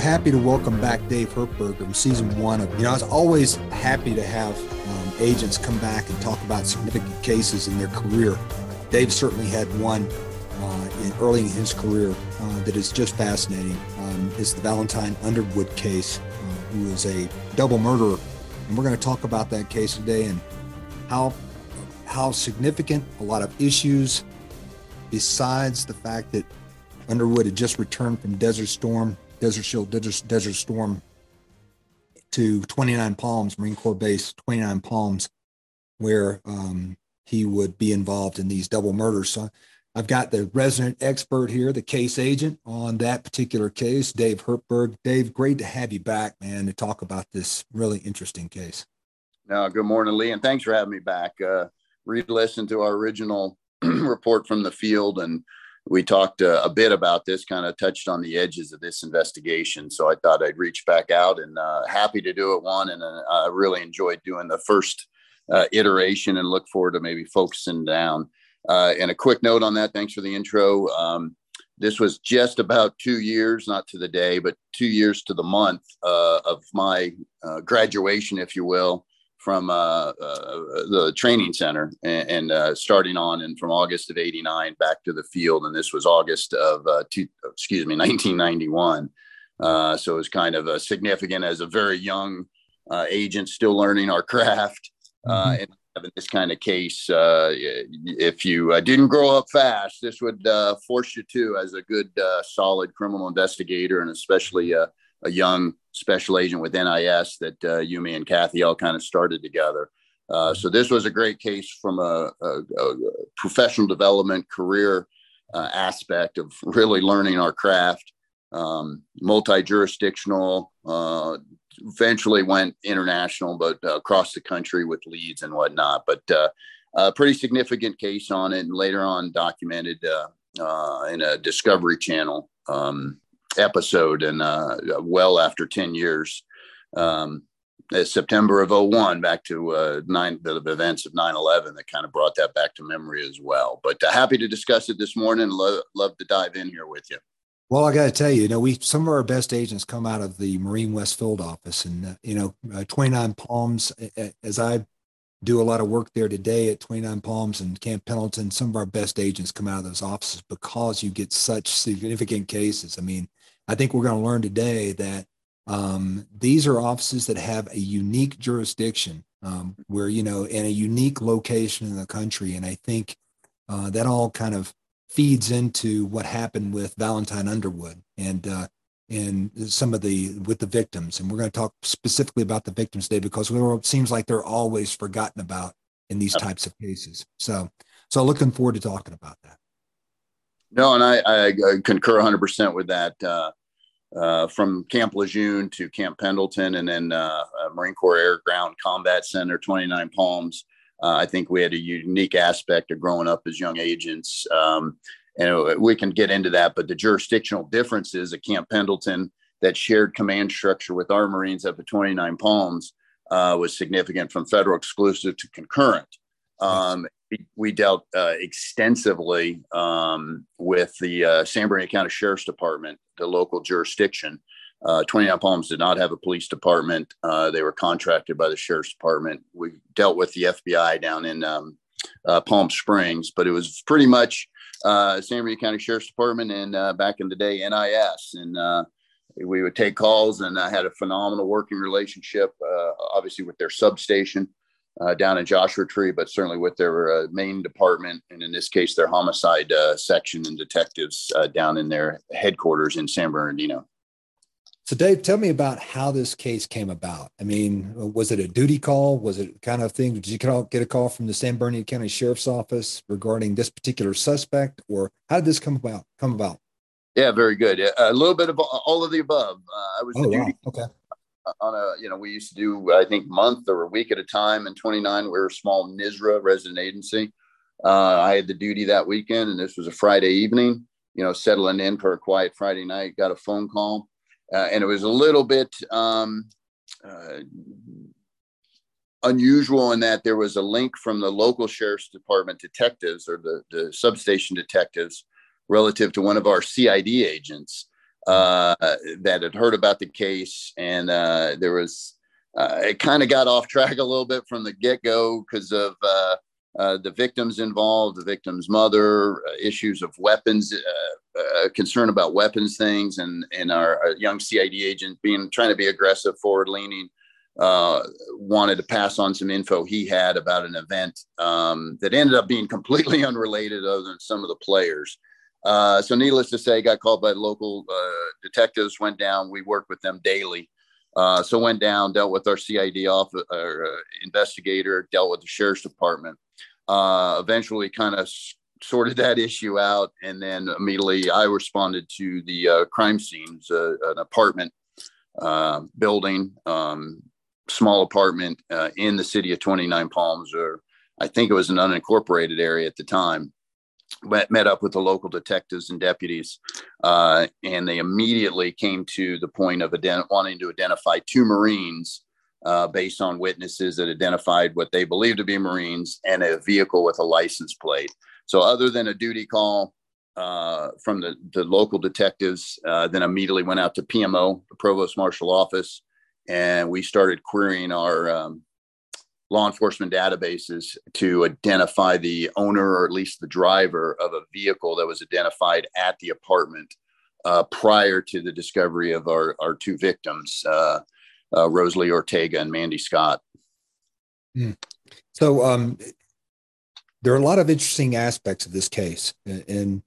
Happy to welcome back Dave Hertberg from season one of. You know, I was always happy to have um, agents come back and talk about significant cases in their career. Dave certainly had one uh, in, early in his career uh, that is just fascinating. Um, is the Valentine Underwood case, uh, who was a double murderer, and we're going to talk about that case today and how how significant a lot of issues, besides the fact that Underwood had just returned from Desert Storm Desert Shield, Desert, Desert Storm to 29 Palms, Marine Corps Base 29 Palms, where um, he would be involved in these double murders. So I've got the resident expert here, the case agent on that particular case, Dave Hertberg. Dave, great to have you back, man, to talk about this really interesting case. No, good morning, Lee, and thanks for having me back. Uh, re-listened to our original report from the field and we talked uh, a bit about this, kind of touched on the edges of this investigation. So I thought I'd reach back out and uh, happy to do it one. And uh, I really enjoyed doing the first uh, iteration and look forward to maybe focusing down. Uh, and a quick note on that. Thanks for the intro. Um, this was just about two years, not to the day, but two years to the month uh, of my graduation, if you will, from uh, uh, the training center and, and uh, starting on and from August of 89 back to the field. And this was August of, uh, two, excuse me, 1991. Uh, so it was kind of significant as a very young uh, agent still learning our craft. Mm-hmm. and having this kind of case, if you didn't grow up fast, this would force you to as a good, solid criminal investigator and especially a young special agent with NIS that uh, you, me, and Kathy all kind of started together. Uh, so this was a great case from a, a, a professional development career uh, aspect of really learning our craft. Um, multi-jurisdictional, uh, eventually went international, but uh, across the country with leads and whatnot. But uh, a pretty significant case on it, and later on documented in a Discovery Channel um, episode and uh, well after 10 years um, september of 01 back to uh, nine the events of 9-11 that kind of brought that back to memory as well but uh, happy to discuss it this morning Lo- love to dive in here with you well, I got to tell you, you know, we some of our best agents come out of the Marine West Field office, and uh, you know, uh, 29 Palms. As I do a lot of work there today at 29 Palms and Camp Pendleton, some of our best agents come out of those offices because you get such significant cases. I mean, I think we're going to learn today that um, these are offices that have a unique jurisdiction um, where, you know, in a unique location in the country. And I think uh, that all kind of feeds into what happened with Valentine Underwood and, uh, and some of the with the victims. And we're going to talk specifically about the victims today because it seems like they're always forgotten about in these types of cases. So, so looking forward to talking about that. No, and I, I concur 100% with that. Uh, uh, from Camp Lejeune to Camp Pendleton, and then uh, uh, Marine Corps Air Ground Combat Center, 29 Palms. Uh, I think we had a unique aspect of growing up as young agents. Um, and we can get into that, but the jurisdictional differences at Camp Pendleton, that shared command structure with our Marines up at 29 Palms, uh, was significant from federal exclusive to concurrent. Um, we, dealt uh, extensively um, with the uh, San Bernardino County Sheriff's Department, the local jurisdiction. Uh, 29 Palms did not have a police department. Uh, they were contracted by the Sheriff's Department. We dealt with the FBI down in um, uh, Palm Springs, but it was pretty much uh, San Bernardino County Sheriff's Department and back in the day, NIS. And we would take calls, and I had a phenomenal working relationship, obviously, with their substation uh, down in Joshua Tree, but certainly with their uh, main department, and in this case, their homicide uh, section and detectives uh, down in their headquarters in San Bernardino. So, Dave, tell me about how this case came about. I mean, was it a duty call? Was it kind of thing? Did you get a call from the San Bernardino County Sheriff's Office regarding this particular suspect, or how did this come about? Come about? Yeah, very good. A little bit of all of the above. Uh, I was oh, the duty. Wow. Okay on a you know we used to do I think month or a week at a time. In 29, we were a small NISRA resident agency. Uh, I had the duty that weekend, and this was a Friday evening. You know, settling in for a quiet Friday night. Got a phone call, uh, and it was a little bit um, uh, unusual in that there was a link from the local sheriff's department detectives or the, the substation detectives relative to one of our CID agents uh, that had heard about the case, and uh, there was uh, it kind of got off track a little bit from the get go because of uh, uh, the victims involved, the victim's mother, uh, issues of weapons, concern about weapons things, and and our, our, young CID agent being trying to be aggressive, forward leaning. wanted to pass on some info he had about an event um, that ended up being completely unrelated, other than some of the players. Uh, so, needless to say, got called by local uh, detectives. Went down. We worked with them daily. Uh, so went down, dealt with our CID office, our uh, investigator, dealt with the sheriff's department. Uh, eventually, kind of sorted that issue out, and then immediately I responded to the uh, crime scenes, an apartment building, um, small apartment in the city of 29 Palms, or I think it was an unincorporated area at the time met, up with the local detectives and deputies, uh, and they immediately came to the point of ident- wanting to identify two Marines uh, based on witnesses that identified what they believed to be Marines and a vehicle with a license plate. So, other than a duty call uh, from the, the local detectives, uh, then immediately went out to PMO, the Provost Marshal Office, and we started querying our um, law enforcement databases to identify the owner or at least the driver of a vehicle that was identified at the apartment uh, prior to the discovery of our, our two victims, uh, uh, Rosalie Ortega and Mandy Scott. Hmm. So um, there are a lot of interesting aspects of this case. And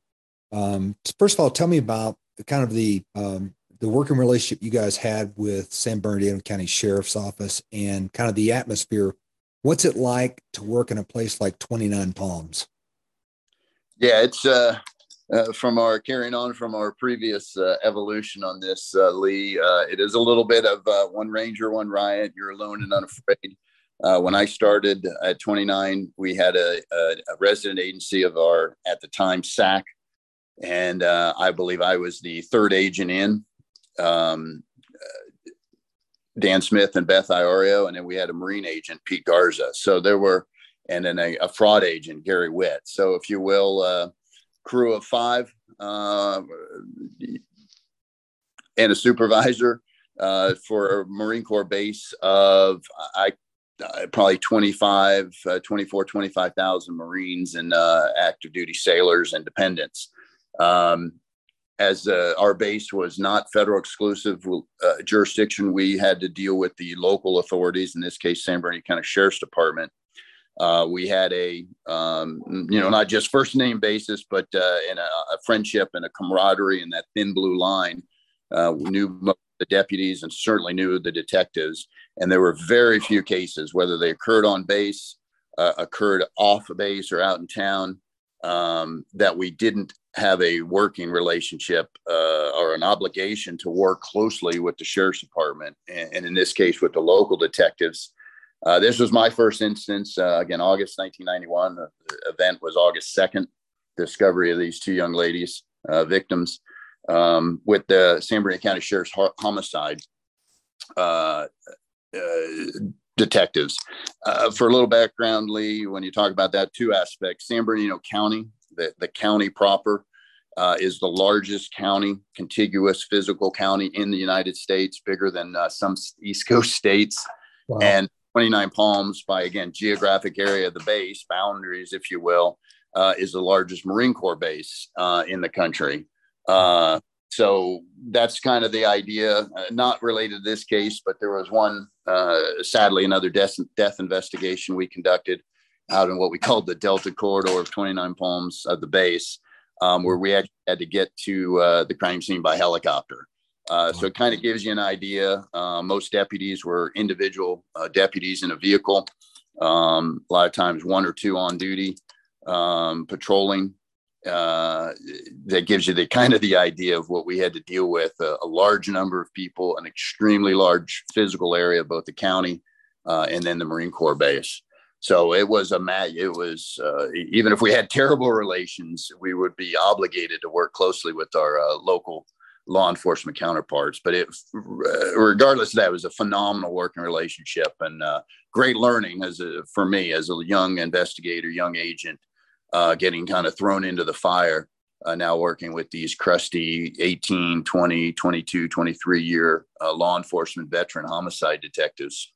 um, first of all, tell me about the kind of the um, the working relationship you guys had with San Bernardino County Sheriff's Office and kind of the atmosphere What's it like to work in a place like 29 Palms? Yeah, it's uh, uh, from our carrying on from our previous uh, evolution on this, uh, Lee. Uh, it is a little bit of uh, one ranger, one riot. You're alone and unafraid. when I started at 29, we had a, a, a, resident agency of our at the time SAC, and I believe I was the third agent in. Um, Dan Smith and Beth Iorio, and then we had a Marine agent, Pete Garza. So there were, and then a, a fraud agent, Gary Witt. So if you will, uh, crew of five uh, and a supervisor uh, for a Marine Corps base of I probably 25, uh, 24, 25,000 Marines and uh, active duty sailors and dependents. Um, as uh, our base was not federal exclusive uh, jurisdiction, we had to deal with the local authorities, in this case, San Bernardino County Sheriff's Department. Uh, we had a, um, you know, not just first name basis, but uh, in a, a, friendship and a camaraderie and that thin blue line. Uh, we knew the deputies and certainly knew the detectives. And there were very few cases, whether they occurred on base, uh, occurred off base, or out in town, um, that we didn't have a working relationship uh, or an obligation to work closely with the sheriff's department, and, and in this case with the local detectives. Uh, this was my first instance. Uh, again, August 1991. The, event was August 2nd. Discovery of these two young ladies, uh, victims, um, with the San Bernardino County Sheriff's homicide uh, uh, detectives. for a little background, Lee, when you talk about that, two aspects. San Bernardino County the, the county proper uh, is the largest county, contiguous physical county in the United States, bigger than uh, some East Coast states. Wow. And 29 Palms, by again, geographic area of the base, boundaries, if you will, uh, is the largest Marine Corps base uh, in the country. Uh, so that's kind of the idea, uh, not related to this case, but there was one, sadly, another death, death investigation we conducted out in what we called the Delta corridor of 29 Palms at the base, um, where we actually had to get to uh, the crime scene by helicopter. Uh, so it kind of gives you an idea. Uh, most deputies were individual uh, deputies in a vehicle. Um, a lot of times, one or two on duty, um, patrolling. Uh, that gives you the kind of the idea of what we had to deal with: a, a large number of people, an extremely large physical area, both the county uh, and then the Marine Corps base. So it was a mat. It was uh, even if we had terrible relations, we would be obligated to work closely with our uh, local law enforcement counterparts. But it, regardless of that, it was a phenomenal working relationship and uh, great learning as a, for me as a young investigator, young agent, uh, getting kind of thrown into the fire uh, now working with these crusty 18, 20, 22, 23 year uh, law enforcement veteran homicide detectives.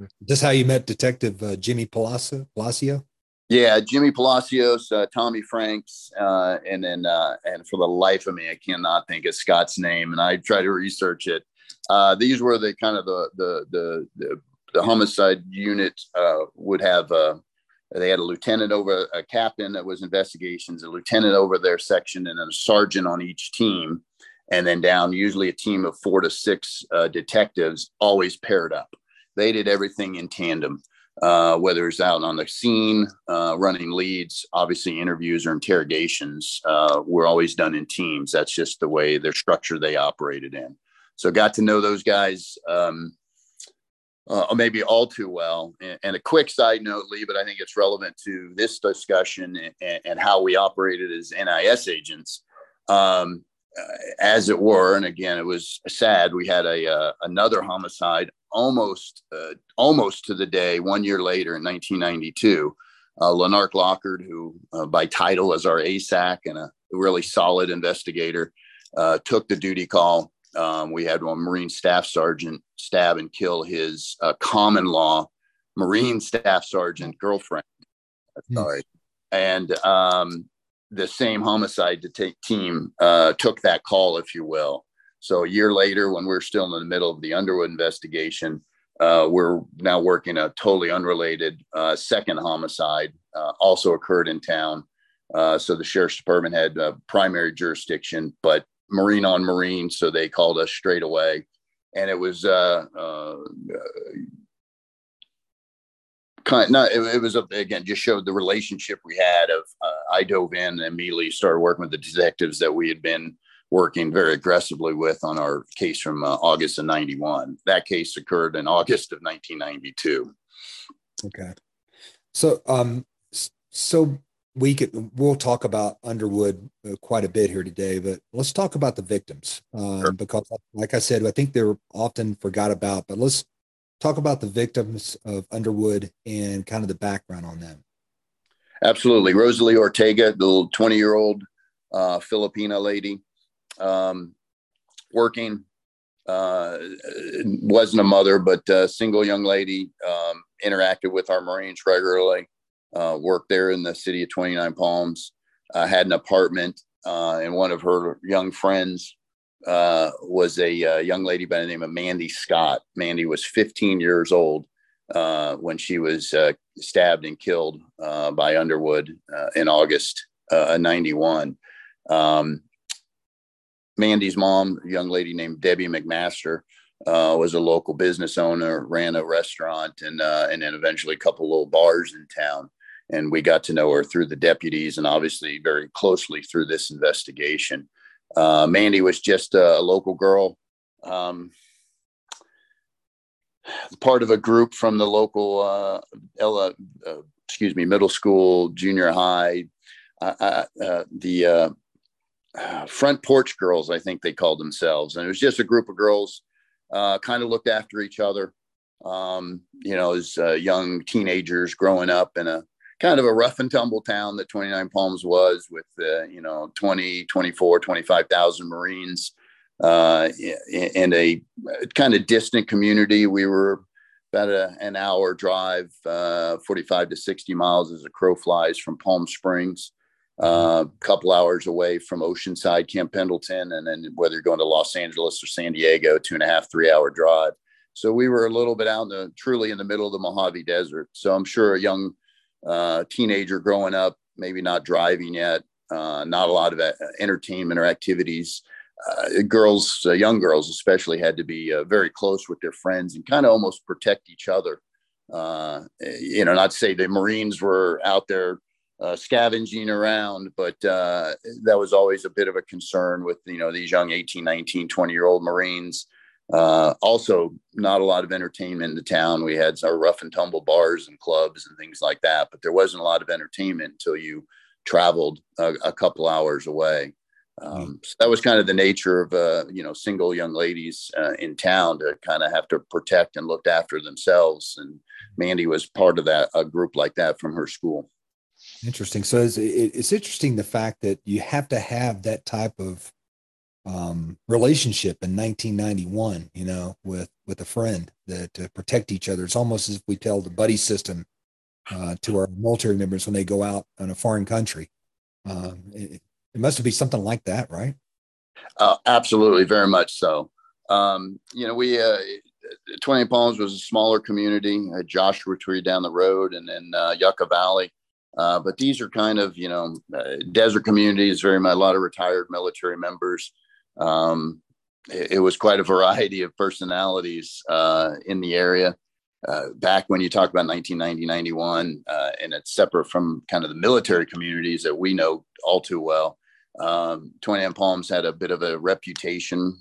Is this how you met Detective uh, Jimmy Palacio? Palacio? Yeah, Jimmy Palacios, uh, Tommy Franks, uh, and then uh, and for the life of me, I cannot think of Scott's name, and I try to research it. these were the kind of the the the, the, the homicide unit would have they had a lieutenant over a captain that was investigations, a lieutenant over their section, and a sergeant on each team. And then down, usually a team of four to six uh, detectives, always paired up. They did everything in tandem, uh, whether it's out on the scene, uh, running leads, obviously interviews or interrogations uh, were always done in teams. That's just the way their structure they operated in. So got to know those guys. Um, uh, maybe all too well. And, and, a quick side note, Lee, but I think it's relevant to this discussion and, and how we operated as NIS agents, um, as it were. And again, it was sad. We had a uh, another homicide almost uh, almost to the day one year later in 1992. Uh, Lenark Lockard, who uh, by title is our ASAC and a really solid investigator, took the duty call um, we had one Marine Staff Sergeant stab and kill his uh, common law Marine Staff Sergeant girlfriend. Hmm. Sorry. And um, the same homicide team uh, took that call, if you will. So a year later, when we're still in the middle of the Underwood investigation, uh, we're now working a totally unrelated uh, second homicide, uh, also occurred in town. Uh, so the sheriff's department had primary jurisdiction, but Marine on Marine, so they called us straight away, and it was uh, uh, kind. Of, not, it, it was again just showed the relationship we had. Of uh, I dove in and immediately started working with the detectives that we had been working very aggressively with on our case from uh, August of '91. That case occurred in August of 1992. Okay, so um, so we could we'll talk about Underwood uh, quite a bit here today, but let's talk about the victims uh, sure. because, like I said, I think they're often forgot about. But let's talk about the victims of Underwood and kind of the background on them. Absolutely, Rosalie Ortega, the little twenty-year-old uh, Filipina lady, um, working. Uh, wasn't a mother, but a single young lady. Um, interacted with our Marines regularly uh, worked there in the city of 29 Palms, uh, had an apartment, uh, and one of her young friends uh, was a uh, young lady by the name of Mandy Scott. Mandy was 15 years old uh, when she was stabbed and killed by Underwood in August of 91. Um, Mandy's mom, a young lady named Debbie McMaster, uh, was a local business owner, ran a restaurant, and uh, and then eventually a couple of little bars in town and we got to know her through the deputies and obviously very closely through this investigation. Uh, Mandy was just a, local girl, um, part of a group from the local uh, Ella, uh, excuse me, middle school, junior high, uh, uh, uh, the front porch girls, I think they called themselves, and it was just a group of girls, kind of looked after each other. Um, you know, as young teenagers growing up in a kind of a rough and tumble town that 29 Palms was with, uh, you know, 20, 24, 25,000 Marines uh, a kind of distant community. We were about a, an hour drive, uh, 45 to 60 miles as a crow flies from Palm Springs, a uh, couple hours away from Oceanside, Camp Pendleton. And then whether you're going to Los Angeles or San Diego, two and a half, three hour drive. So we were a little bit out in the truly in the middle of the Mojave Desert. So I'm sure a young uh, teenager growing up, maybe not driving yet, uh, not a lot of uh, entertainment or activities. Uh, girls, uh, young girls especially, had to be uh, very close with their friends and kind of almost protect each other. you know, not to say the Marines were out there scavenging around, but that was always a bit of a concern with, you know, these young 18, 19, 20 year old Marines. Uh, also, not a lot of entertainment in the town. We had our rough and tumble bars and clubs and things like that, but there wasn't a lot of entertainment until you traveled a, a couple hours away. Um, so that was kind of the nature of uh, you know single young ladies uh, in town to kind of have to protect and look after themselves. And Mandy was part of that a group like that from her school. Interesting. So it's, it's interesting the fact that you have to have that type of um, relationship in 1991, you know, with with a friend that to protect each other. It's almost as if we tell the buddy system uh, to our military members when they go out in a foreign country. Um, it, it must be something like that, right? Uh, absolutely, very much so. Um, you know, we uh, 20 Palms was a smaller community. Uh, Joshua Tree down the road, and then uh, Yucca Valley. Uh, but these are kind of you know uh, desert communities. Very much a lot of retired military members. Um, it, it, was quite a variety of personalities uh, in the area. Uh, back when you talk about 1990, 91, uh, and it's separate from kind of the military communities that we know all too well. Um, 20 Palms had a bit of a reputation,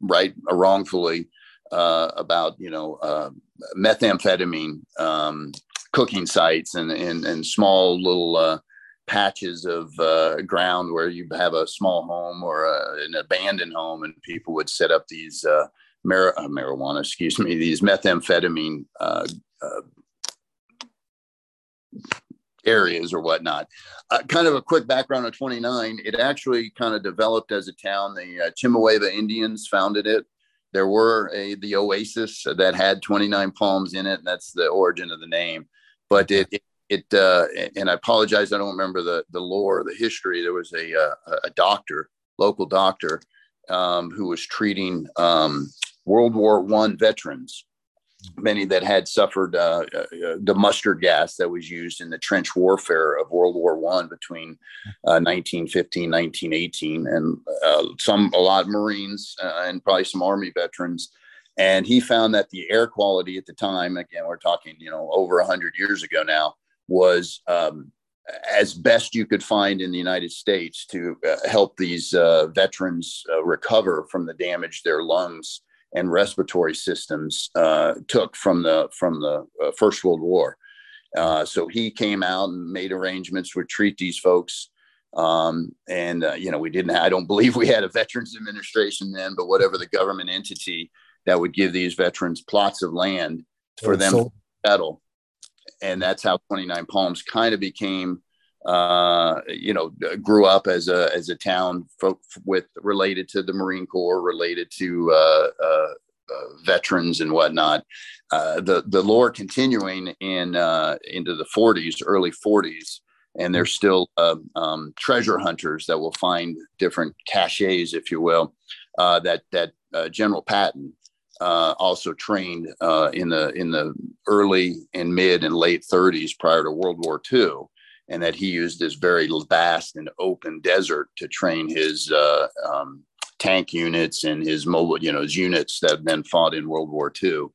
right or wrongfully, uh, about you know uh, methamphetamine um, cooking sites and, and and small little uh, patches of uh, ground where you have a small home or a, an abandoned home, and people would set up these uh, mar- uh, marijuana, excuse me, these methamphetamine uh, uh, areas or whatnot. Uh, kind of a quick background on 29. It actually kind of developed as a town. The uh, Chemehuevi Indians founded it. There were a the oasis that had 29 palms in it. And that's the origin of the name. But it, it it uh, and I apologize, I don't remember the the lore, the history. There was a uh, a doctor, local doctor, um, who was treating um, World War One veterans, many that had suffered uh, uh, the mustard gas that was used in the trench warfare of World War One between 1915 uh, 1918, and uh, some a lot of Marines and probably some Army veterans. And he found that the air quality at the time, again, we're talking, you know, over 100 years ago now, was um, as best you could find in the United States to uh, help these uh, veterans uh, recover from the damage their lungs and respiratory systems uh, took from the from the uh, First World War. Uh, so he came out and made arrangements to treat these folks. Um, and you know, we didn't. I don't believe we had a Veterans Administration then, but whatever the government entity that would give these veterans plots of land for them to settle and that's how 29 Palms kind of became uh, you know, grew up as a as a town with related to the Marine Corps, related to uh, uh, uh veterans and whatnot. Uh, the the lore continuing in uh, into the 40s, early 40s, and there's still um, um, treasure hunters that will find different caches, if you will. that that General Patton uh, also trained uh, in the in the early and mid and late 30s prior to World War II, and that he used this very vast and open desert to train his uh, um, tank units and his mobile, you know, his units that then fought in World War II.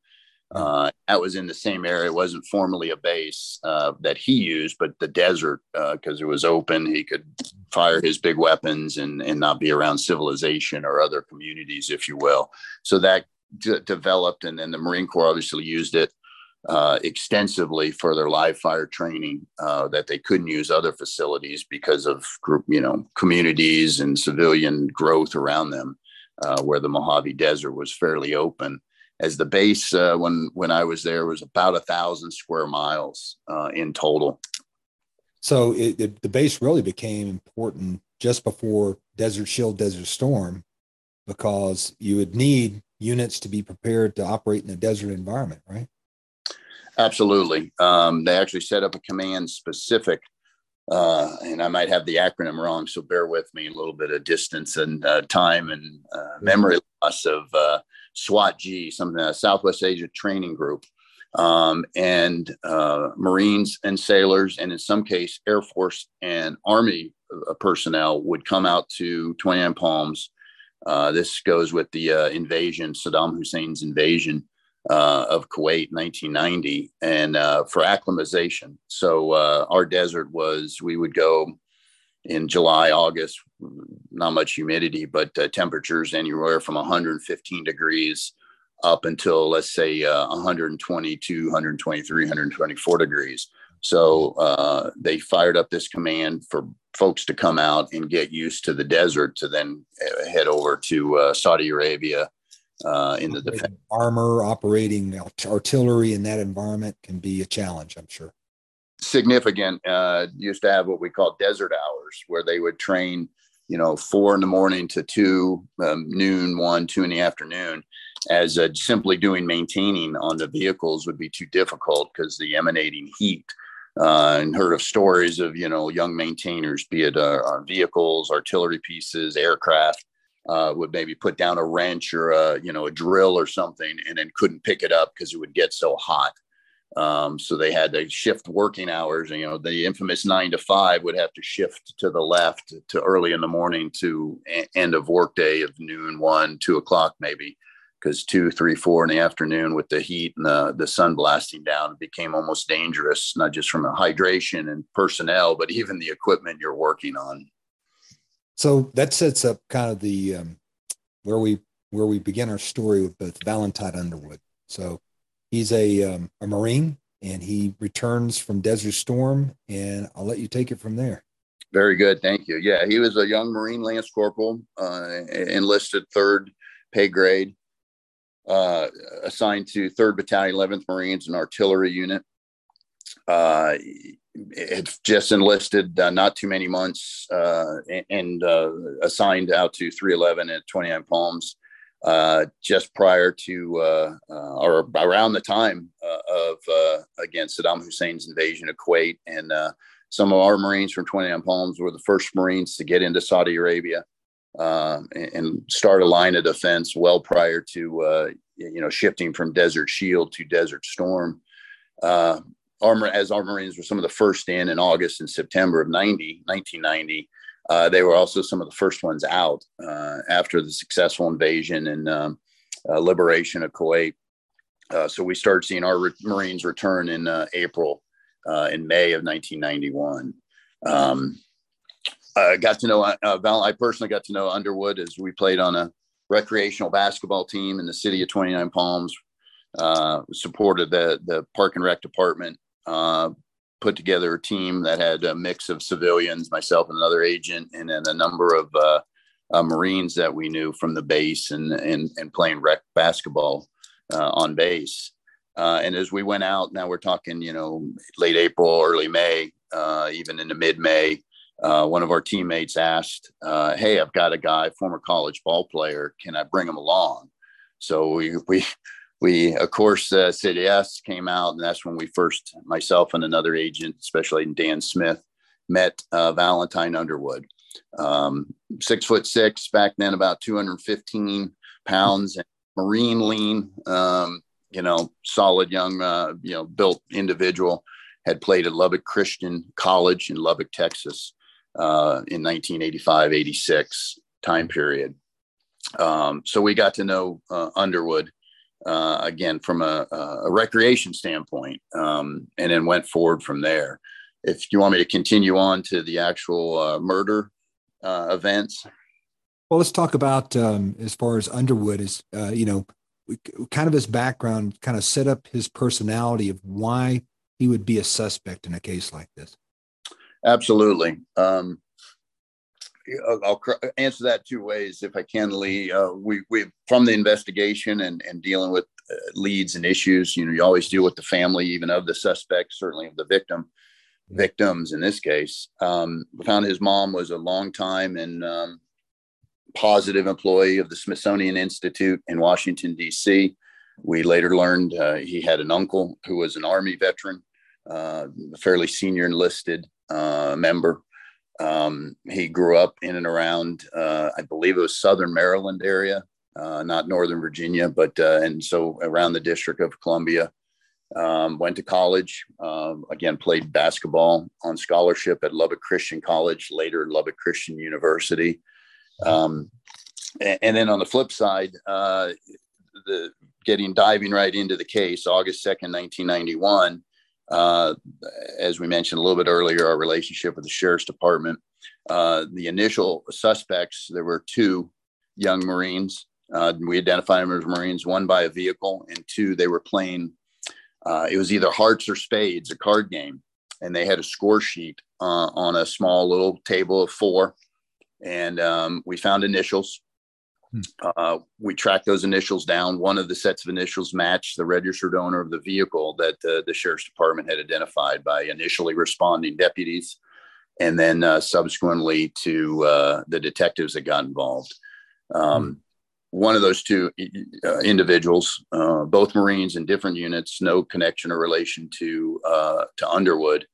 Uh, that was in the same area. It wasn't formally a base uh, that he used, but the desert, because uh, it was open, he could fire his big weapons and, and not be around civilization or other communities, if you will. So that developed, and then the Marine Corps obviously used it uh, extensively for their live fire training. Uh, that they couldn't use other facilities because of group, you know, communities and civilian growth around them, uh, where the Mojave Desert was fairly open. As the base, uh, when when I was there, was about a thousand square miles uh, in total. So it, it, the base really became important just before Desert Shield, Desert Storm, because you would need units to be prepared to operate in a desert environment, right? Absolutely. Um, they actually set up a command specific, uh, and I might have the acronym wrong, so bear with me a little bit of distance and uh, time and uh, memory loss of uh, SWAT G, something uh, Southwest Asia Training Group. Um, and uh, Marines and sailors, and in some case, Air Force and Army personnel would come out to 29 Palms uh, this goes with the uh, invasion, Saddam Hussein's invasion uh, of Kuwait, 1990, and uh, for acclimatization. So uh, our desert was we would go in July, August, not much humidity, but temperatures anywhere from 115 degrees up until let's say 122, 123, 124 degrees. So uh, they fired up this command for folks to come out and get used to the desert to then uh, head over to uh, Saudi Arabia uh, in the defense. Armor, operating artillery in that environment can be a challenge, I'm sure. significant. Uh, used to have what we call desert hours, where they would train, you know, four in the morning to two, um, noon, one, two in the afternoon, as uh, simply doing maintaining on the vehicles would be too difficult because the emanating heat. Uh, and heard of stories of you know young maintainers, be it uh, on vehicles, artillery pieces, aircraft, uh, would maybe put down a wrench or a you know a drill or something, and then couldn't pick it up because it would get so hot. Um, so they had to shift working hours. And, you know, the infamous nine to five would have to shift to the left to early in the morning to a- end of workday of noon, one, two o'clock maybe, because two, three, four in the afternoon with the heat and the, the sun blasting down, it became almost dangerous, not just from a hydration and personnel, but even the equipment you're working on. So that sets up kind of the um, where we where we begin our story with both Valentine Underwood. So He's a, um, a Marine and he returns from Desert Storm. And I'll let you take it from there. Very good. Thank you. Yeah, he was a young Marine Lance Corporal, uh, enlisted third pay grade, uh, assigned to 3rd Battalion, 11th Marines, an artillery unit. Uh, it's just enlisted uh, not too many months uh, and uh, assigned out to 311 at 29 Palms uh, just prior to uh, or around the time of against Saddam Hussein's invasion of Kuwait. And some of our Marines from 29 Palms were the first Marines to get into Saudi Arabia and, and, start a line of defense well prior to you know shifting from Desert Shield to Desert Storm. Our, as our Marines were some of the first in in August and September of 90, 1990, uh, they were also some of the first ones out uh, after the successful invasion and um, uh, liberation of Kuwait. Uh, so we started seeing our re- Marines return in uh, April in May of 1991. Um, I got to know Val. I personally got to know Underwood as we played on a recreational basketball team in the city of 29 Palms. supported the the Park and Rec department put together a team that had a mix of civilians, myself and another agent, and then a number of uh, uh, Marines that we knew from the base and and, and playing rec basketball uh, on base. Uh, and as we went out, now we're talking, you know, late April, early May, uh, even into mid May. Uh, one of our teammates asked, "Hey, I've got a guy, former college ball player. Can I bring him along?" So we we we of course uh, said yes came out and that's when we first myself and another agent especially dan smith met uh, valentine underwood um, six foot six back then about 215 pounds marine lean um, you know solid young uh, you know built individual had played at lubbock christian college in lubbock texas uh, in 1985 86 time period um, so we got to know uh, underwood uh, again from a, a recreation standpoint, um, and then went forward from there. If you want me to continue on to the actual uh, murder uh, events. Well, let's talk about um, as far as Underwood is, you know, kind of his background, kind of set up his personality of why he would be a suspect in a case like this. Absolutely. Um, I'll answer that two ways if I can, Lee. Uh, we we from the investigation and and dealing with uh, leads and issues. You know, you always deal with the family, even of the suspect, certainly of the victim, victims in this case. Um, we found his mom was a long time and um, positive employee of the Smithsonian Institute in Washington D.C. We later learned uh, he had an uncle who was an Army veteran, uh, fairly senior enlisted uh, member um, he grew up in and around, uh, I believe it was Southern Maryland area, uh, not Northern Virginia, but uh, and so around the District of Columbia. Um, went to college. Um, again, played basketball on scholarship at Lubbock Christian College, later Lubbock Christian University. Um, and, then on the flip side, uh, the getting diving right into the case, August second, nineteen ninety one uh, as we mentioned a little bit earlier, our relationship with the sheriff's department. Uh, the initial suspects, there were two young Marines. Uh, we identified them as Marines, one by a vehicle, and two, they were playing, uh, it was either hearts or spades, a card game. And they had a score sheet uh, on a small little table of four. And um, we found initials. Uh, we tracked those initials down. One of the sets of initials matched the registered owner of the vehicle that uh, the sheriff's department had identified by initially responding deputies and then uh, subsequently to uh, the detectives that got involved. Um, hmm. One of those two uh, individuals, uh, both Marines in different units, no connection or relation to to Underwood.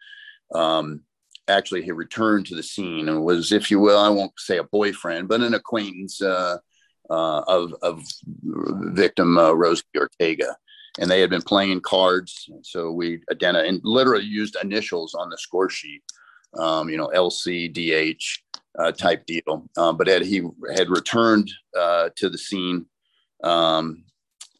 Um, actually, he returned to the scene and was, if you will, I won't say a boyfriend, but an acquaintance uh, of, of victim uh, Rosie Ortega. And they had been playing cards. So we identified and literally used initials on the score sheet, um, you know, LCDH uh, type deal. Um, but he had returned uh, to the scene. Um,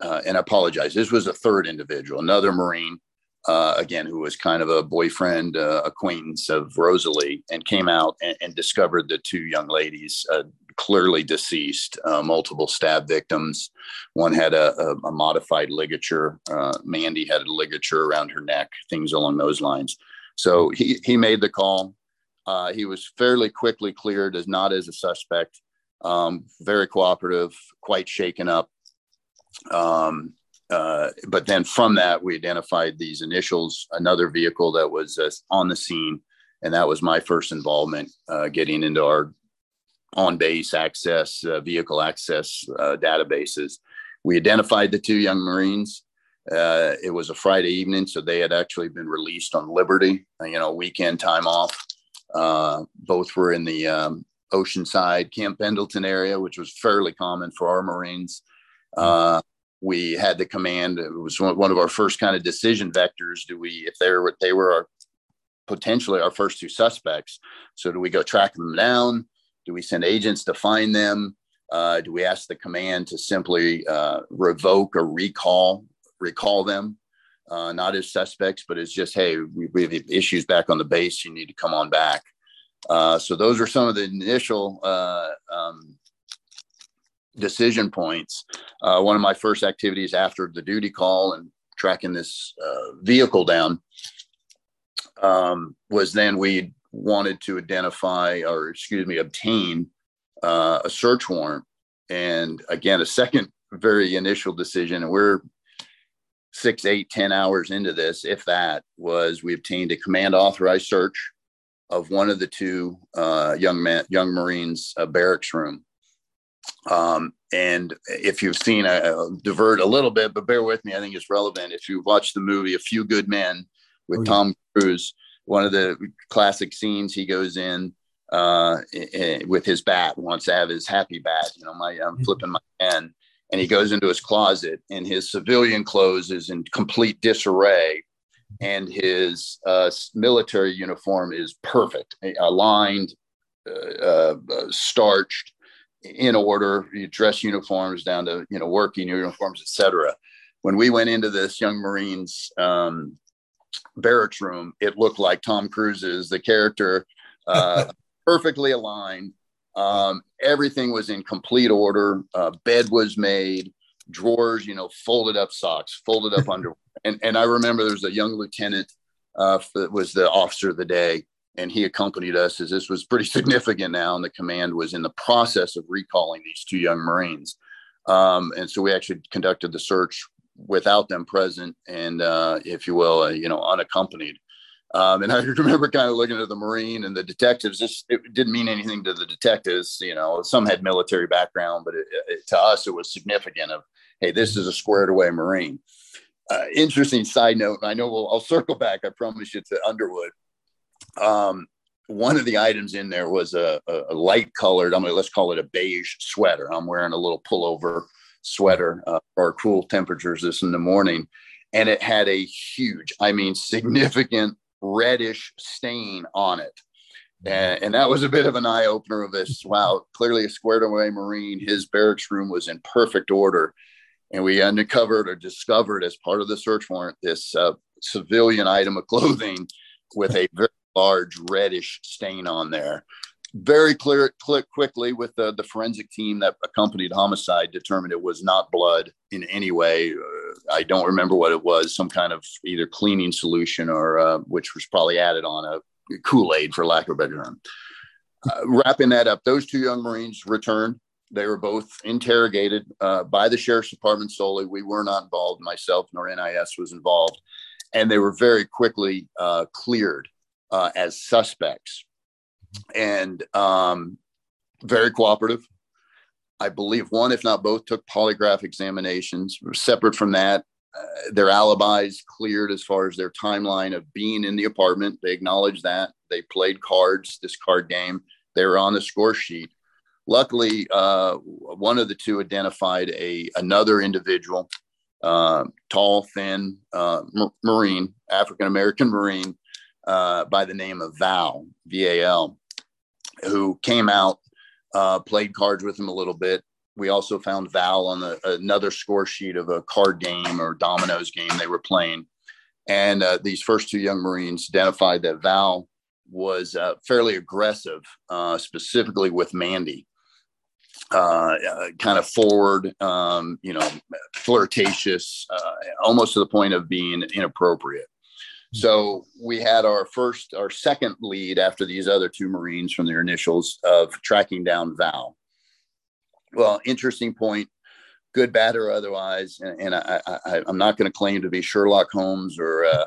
uh, and I apologize. This was a third individual, another Marine, uh, again, who was kind of a boyfriend uh, acquaintance of Rosalie, and came out and, and discovered the two young ladies uh, clearly deceased, uh, multiple stab victims. One had a, a, a modified ligature. Uh, Mandy had a ligature around her neck, things along those lines. So he, he made the call. Uh, he was fairly quickly cleared as not as a suspect, um, very cooperative, quite shaken up. Um, uh, but then from that, we identified these initials, another vehicle that was uh, on the scene. And that was my first involvement uh, getting into our on base access, uh, vehicle access uh, databases. We identified the two young Marines. Uh, it was a Friday evening, so they had actually been released on liberty, uh, you know, weekend time off. Uh, both were in the um, Oceanside, Camp Pendleton area, which was fairly common for our Marines. Uh, we had the command. It was one of our first kind of decision vectors. Do we, if they were, they were our, potentially our first two suspects, so do we go track them down? Do we send agents to find them? Uh, do we ask the command to simply uh, revoke or recall recall them, uh, not as suspects, but as just hey, we, we, have issues back on the base. You need to come on back. Uh, so those are some of the initial uh, um, decision points. Uh, one of my first activities after the duty call and tracking this vehicle down um, was then we wanted to identify or excuse me obtain uh, a search warrant. And again a second very initial decision and we're six eight ten hours into this if that was we obtained a command authorized search of one of the two uh, young men young marines uh, barracks room. Um, and if you've seen I, I'll divert a little bit but bear with me i think it's relevant. If you watch the movie a few good men with oh, yeah. tom cruise one of the classic scenes he goes in uh, with his bat, wants to have his happy bat. You know, my I'm mm-hmm. flipping my pen, and he goes into his closet, and his civilian clothes is in complete disarray, and his uh, military uniform is perfect, aligned, uh, uh, starched, in order. You Dress uniforms down to you know working uniforms, etc. When we went into this young Marines um, barracks room, it looked like Tom Cruise's the character, uh, perfectly aligned. Um, everything was in complete order. Uh, bed was made, drawers, you know, folded up socks, folded up underwear. And and I remember there was a young lieutenant uh, that was the officer of the day, and he accompanied us as this was pretty significant now, and the command was in the process of recalling these two young Marines. Um, and so we actually conducted the search without them present and, uh, if you will, uh, you know, unaccompanied. Um, and I remember kind of looking at the Marine and the detectives. This it didn't mean anything to the detectives. You know, some had military background, but it, it, to us, it was significant. Of hey, this is a squared away Marine. Uh, interesting side note. And I know we'll, I'll circle back. I promise you to Underwood. Um, one of the items in there was a, a, a light colored. I'm mean, let's call it a beige sweater. I'm wearing a little pullover sweater uh, for cool temperatures this in the morning. And it had a huge, I mean, significant reddish stain on it. And, and that was a bit of an eye opener of this. Wow, clearly a squared away Marine. His barracks room was in perfect order. And we uncovered or discovered as part of the search warrant this uh, civilian item of clothing with a very large reddish stain on there very clear click quickly with the, the forensic team that accompanied homicide determined it was not blood in any way uh, i don't remember what it was some kind of either cleaning solution or uh, which was probably added on a kool-aid for lack of a better term uh, wrapping that up those two young marines returned They were both interrogated uh, by the sheriff's department solely. We were not involved, myself nor NIS was involved. And they were very quickly uh, cleared uh, as suspects and um, very cooperative. I believe one, if not both, took polygraph examinations. Separate from that, uh, their alibis cleared as far as their timeline of being in the apartment. They acknowledged that. They played cards, this card game. They were on the score sheet. Luckily, uh, one of the two identified a another individual, uh, tall, thin uh, Marine, African American Marine, uh, by the name of Val, V A L, who came out, uh, played cards with him a little bit. We also found Val on the, another score sheet of a card game or dominoes game they were playing. And uh, these first two young Marines identified that Val was uh, fairly aggressive, uh, specifically with Mandy. Uh, uh, kind of forward, um, you know, flirtatious, uh, almost to the point of being inappropriate. So we had our first, our second lead after these other two Marines from their initials of tracking down Val. Well, interesting point, good, bad, or otherwise. And, and I, I, am not going to claim to be Sherlock Holmes or uh,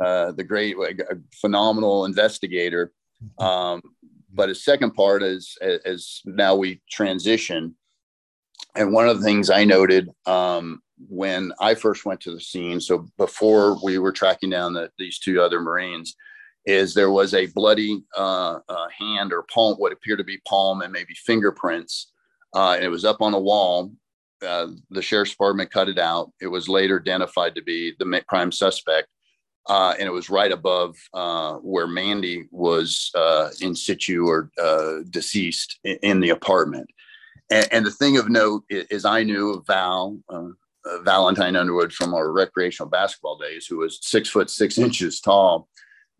uh, the great, uh, phenomenal investigator. Um, but a second part is as now we transition. And one of the things I noted um, when I first went to the scene, so before we were tracking down the, these two other Marines, is there was a bloody uh, uh, hand or palm, what appeared to be palm and maybe fingerprints. Uh, and it was up on a wall. Uh, the sheriff's department cut it out. It was later identified to be the prime suspect. Uh, and it was right above uh, where Mandy was in situ or deceased in, in, the apartment. And, and, the thing of note is, is I knew of Val, Valentine Underwood from our recreational basketball days, who was six foot six inches tall.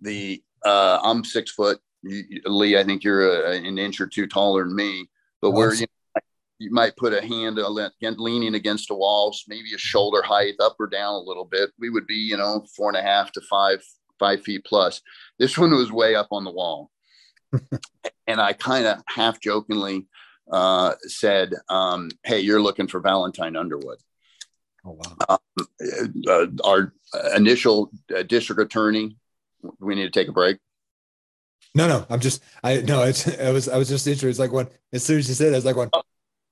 The uh, I'm six foot. You, Lee, I think you're a, an inch or two taller than me. But awesome. where you, know, you might put a hand leaning against a wall, maybe a shoulder height up or down a little bit, we would be, you know, four and a half to five five feet plus. This one was way up on the wall, and I kind of half jokingly uh, said, um, "Hey, you're looking for Valentine Underwood." Oh, wow. Um, uh, our initial uh, district attorney, we need to take a break. No, no, I'm just, I no, it's, I was, I was just interested. It's like when, as soon as you said it, I was like, one,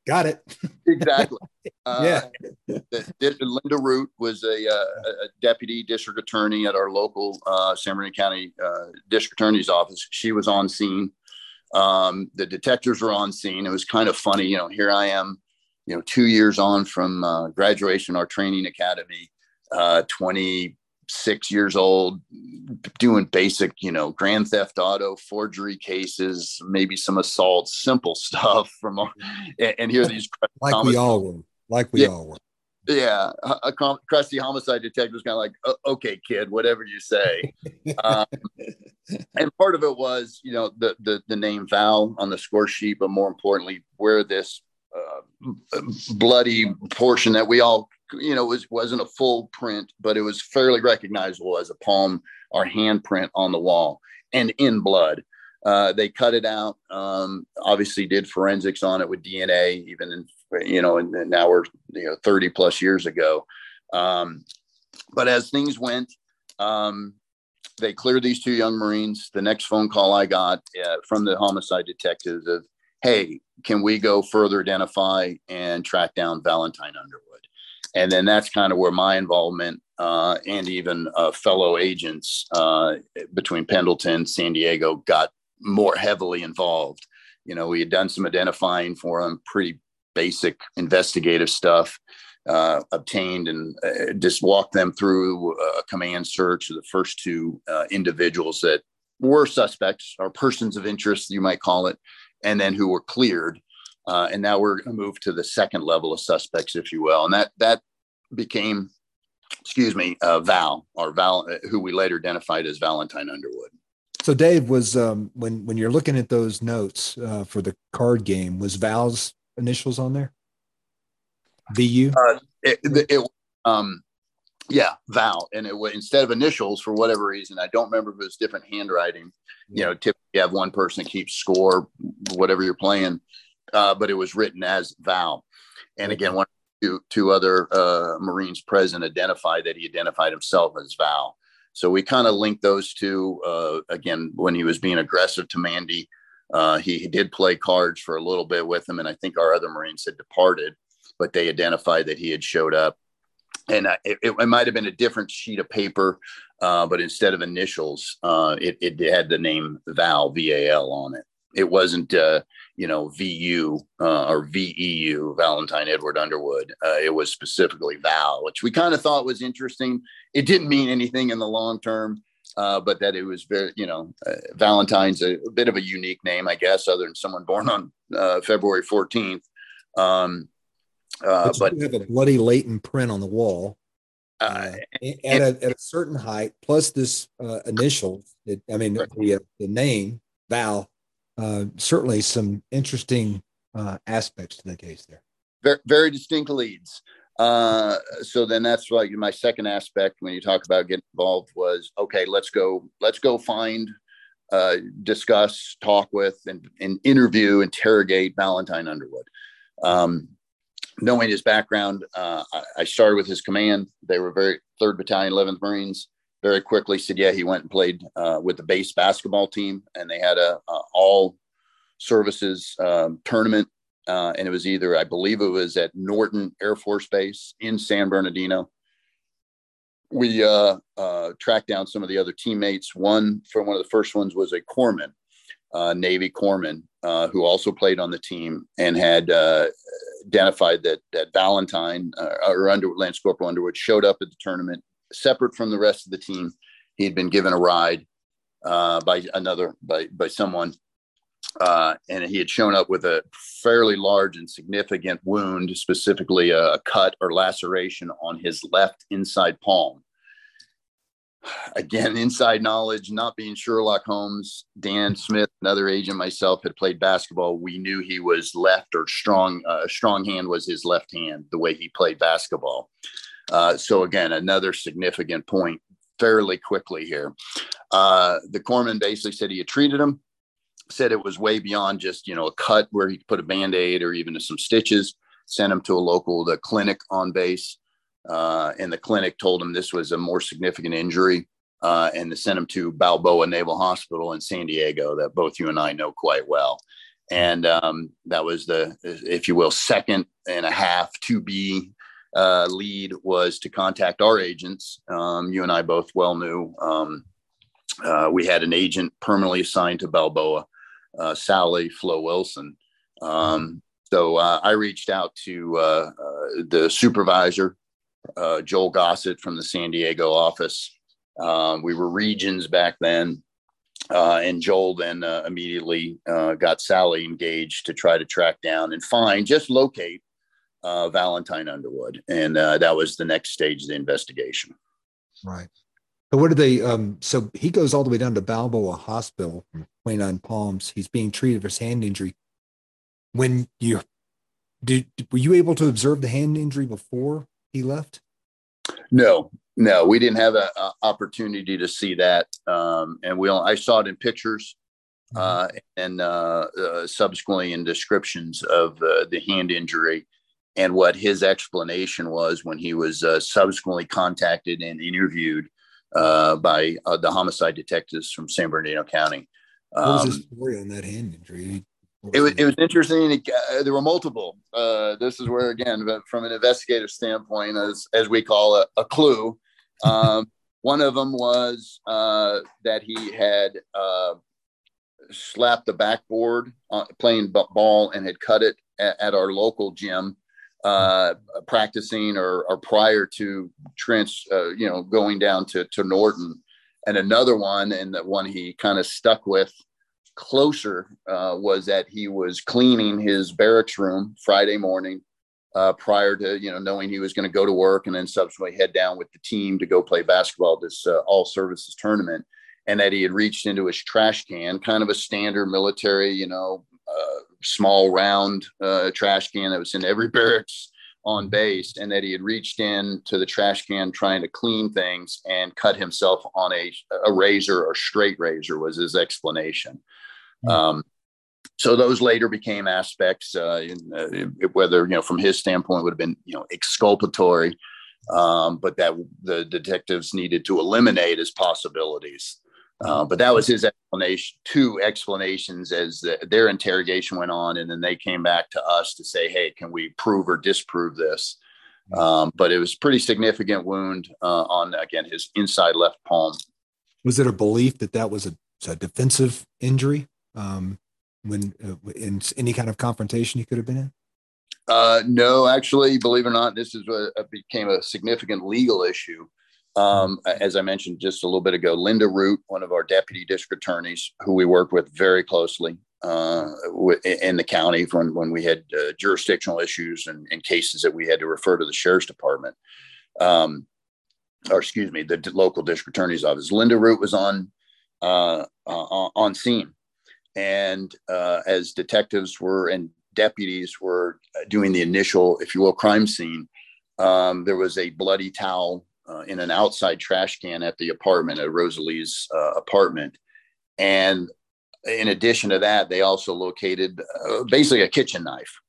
got it. exactly. Uh, yeah. Linda Root was a, uh, a, deputy district attorney at our local uh, San Bernardino County uh, district attorney's office. She was on scene. Um, the detectives were on scene. It was kind of funny, you know. Here I am, you know, two years on from uh, graduation, our training academy, uh, 26 years old, doing basic, you know, grand theft auto, forgery cases, maybe some assaults, simple stuff from, our, and, and here these like we all were, like we yeah, all were. Yeah, a, a crusty homicide detective was kind of like, "Okay, kid, whatever you say." um, and part of it was, you know, the the the name Val on the score sheet, but more importantly, where this uh, bloody portion that we all you know was wasn't a full print but it was fairly recognizable as a palm or handprint on the wall and in blood. Uh, they cut it out um, obviously did forensics on it with dna even in you know and, now we're you know 30 plus years ago. Um, but as things went um, they cleared these two young marines. The next phone call i got uh, from the homicide detectives of hey, can we go further identify and track down Valentine Underwood? And then that's kind of where my involvement uh, and even uh, fellow agents uh, between Pendleton, San Diego got more heavily involved. You know, we had done some identifying for them, pretty basic investigative stuff. Uh, obtained and uh, just walked them through a command search of the first two uh, individuals that were suspects or persons of interest, you might call it, and then who were cleared. Uh, and now we're going to move to the second level of suspects, if you will, and that that became, excuse me, uh, Val or Val, who we later identified as Valentine Underwood. So, Dave was um, when when you're looking at those notes uh, for the card game, was Val's initials on there? VU. Uh, it, it, um, yeah, Val, and it was instead of initials for whatever reason. I don't remember if it was different handwriting. You know, typically you have one person keep score, whatever you're playing. uh, but it was written as Val. And again, one two, two other uh, Marines present identified that he identified himself as Val. So we kind of linked those two. Uh, again, when he was being aggressive to Mandy, uh, he, he, did play cards for a little bit with him, and I think our other Marines had departed, but they identified that he had showed up. And uh, it, it, might have been a different sheet of paper, uh, but instead of initials, uh, it, it, had the name Val V A L on it. It wasn't uh, you know, VU uh, or VEU, Valentine Edward Underwood. Uh, it was specifically Val, which we kind of thought was interesting. It didn't mean anything in the long term, but that it was very, you know, Valentine's a, a, bit of a unique name, I guess, other than someone born on February 14th. Um, uh, but, but you have a bloody latent print on the wall. Uh, at, a, at a certain height, plus this uh, initial, it, I mean, right. the, the name Val uh, certainly some interesting uh, aspects to the case there. Very, very distinct leads. Uh, so then that's like my second aspect when you talk about getting involved was okay, let's go, let's go find, uh, discuss, talk with, and, and interview, interrogate Valentine Underwood. Um, knowing his background, uh, I, I, started with his command. They were very third battalion, 11th Marines very quickly said, yeah, he went and played uh, with the base basketball team, and they had a, a all services um, tournament, uh, and it was either I believe it was at Norton Air Force Base in San Bernardino. We uh, uh tracked down some of the other teammates. One from one of the first ones was a corpsman, uh, Navy corpsman, who also played on the team and had identified that that Valentine or Underwood, Lance Corporal Underwood showed up at the tournament separate from the rest of the team. He had been given a ride uh, by another by by someone, uh, and he had shown up with a fairly large and significant wound, specifically a cut or laceration on his left inside palm. Again, inside knowledge, not being Sherlock Holmes, Dan Smith, another agent, myself had played basketball. We knew he was left or strong. Uh, strong hand was his left hand, the way he played basketball. Uh, so again, another significant point fairly quickly here. Uh, the corpsman basically said he had treated him, said it was way beyond just you know a cut where he could put a band aid or even some stitches. Sent him to a local the clinic on base, uh, and the clinic told him this was a more significant injury. Uh, and they sent him to Balboa Naval Hospital in San Diego, that both you and I know quite well. And um, that was the, if you will, second and a half to be uh, lead was to contact our agents. Um, you and I both well knew um, uh, we had an agent permanently assigned to Balboa, uh, Sally Flo Wilson. Um, so uh, I reached out to uh, the supervisor, Joel Gossett from the San Diego office. Um, we were regions back then. Uh, and Joel then immediately got Sally engaged to try to track down and find, just locate uh, Valentine Underwood, and uh, that was the next stage of the investigation. Right. So what did they? Um, so he goes all the way down to Balboa Hospital from 29 Palms. He's being treated for his hand injury. When you did, were you able to observe the hand injury before he left? No, no, we didn't have an opportunity to see that, um, and we. I saw it in pictures. Mm-hmm. Uh, and uh, uh, subsequently in descriptions of uh, the hand injury and what his explanation was when he was uh, subsequently contacted and interviewed uh, by uh, the homicide detectives from San Bernardino County. Um, what was his um, story on that hand injury? It was, it was interesting. It, uh, there were multiple. Uh, this is where, again, from an investigative standpoint, as, as we call a, a clue, um, one of them was uh, that he had slapped the backboard playing ball and had cut it at, at our local gym uh, practicing or, or, prior to trans, uh, you know, going down to, to Norton. And another one, and the one he kind of stuck with closer uh, was that he was cleaning his barracks room Friday morning uh, prior to, you know, knowing he was going to go to work and then subsequently head down with the team to go play basketball this uh, all services tournament. And that he had reached into his trash can, kind of a standard military, you know, uh, small round uh, trash can that was in every barracks on base and that he had reached in to the trash can trying to clean things and cut himself on a, a razor or straight razor was his explanation. Mm-hmm. Um, so those later became aspects, uh, in, uh, whether you know from his standpoint would have been you know exculpatory, um, but that the detectives needed to eliminate as possibilities. Uh, but that was his explanation, two explanations as the, their interrogation went on. And then they came back to us to say, hey, can we prove or disprove this? Um, but it was pretty significant wound uh, on, again, his inside left palm. Was it a belief that that was a, a defensive injury um, when uh, in any kind of confrontation he could have been in? Uh, no, actually, believe it or not, this is what became a significant legal issue. Um, as I mentioned just a little bit ago, Linda Root, one of our deputy district attorneys, who we worked with very closely uh, in the county when, when we had uh, jurisdictional issues and, and, cases that we had to refer to the sheriff's department, um, or excuse me, the local district attorney's office. Linda Root was on uh, on scene, and uh, as detectives were and deputies were doing the initial, if you will, crime scene, um, there was a bloody towel uh, in an outside trash can at the apartment, at Rosalie's uh, apartment. And in addition to that, they also located uh, basically a kitchen knife,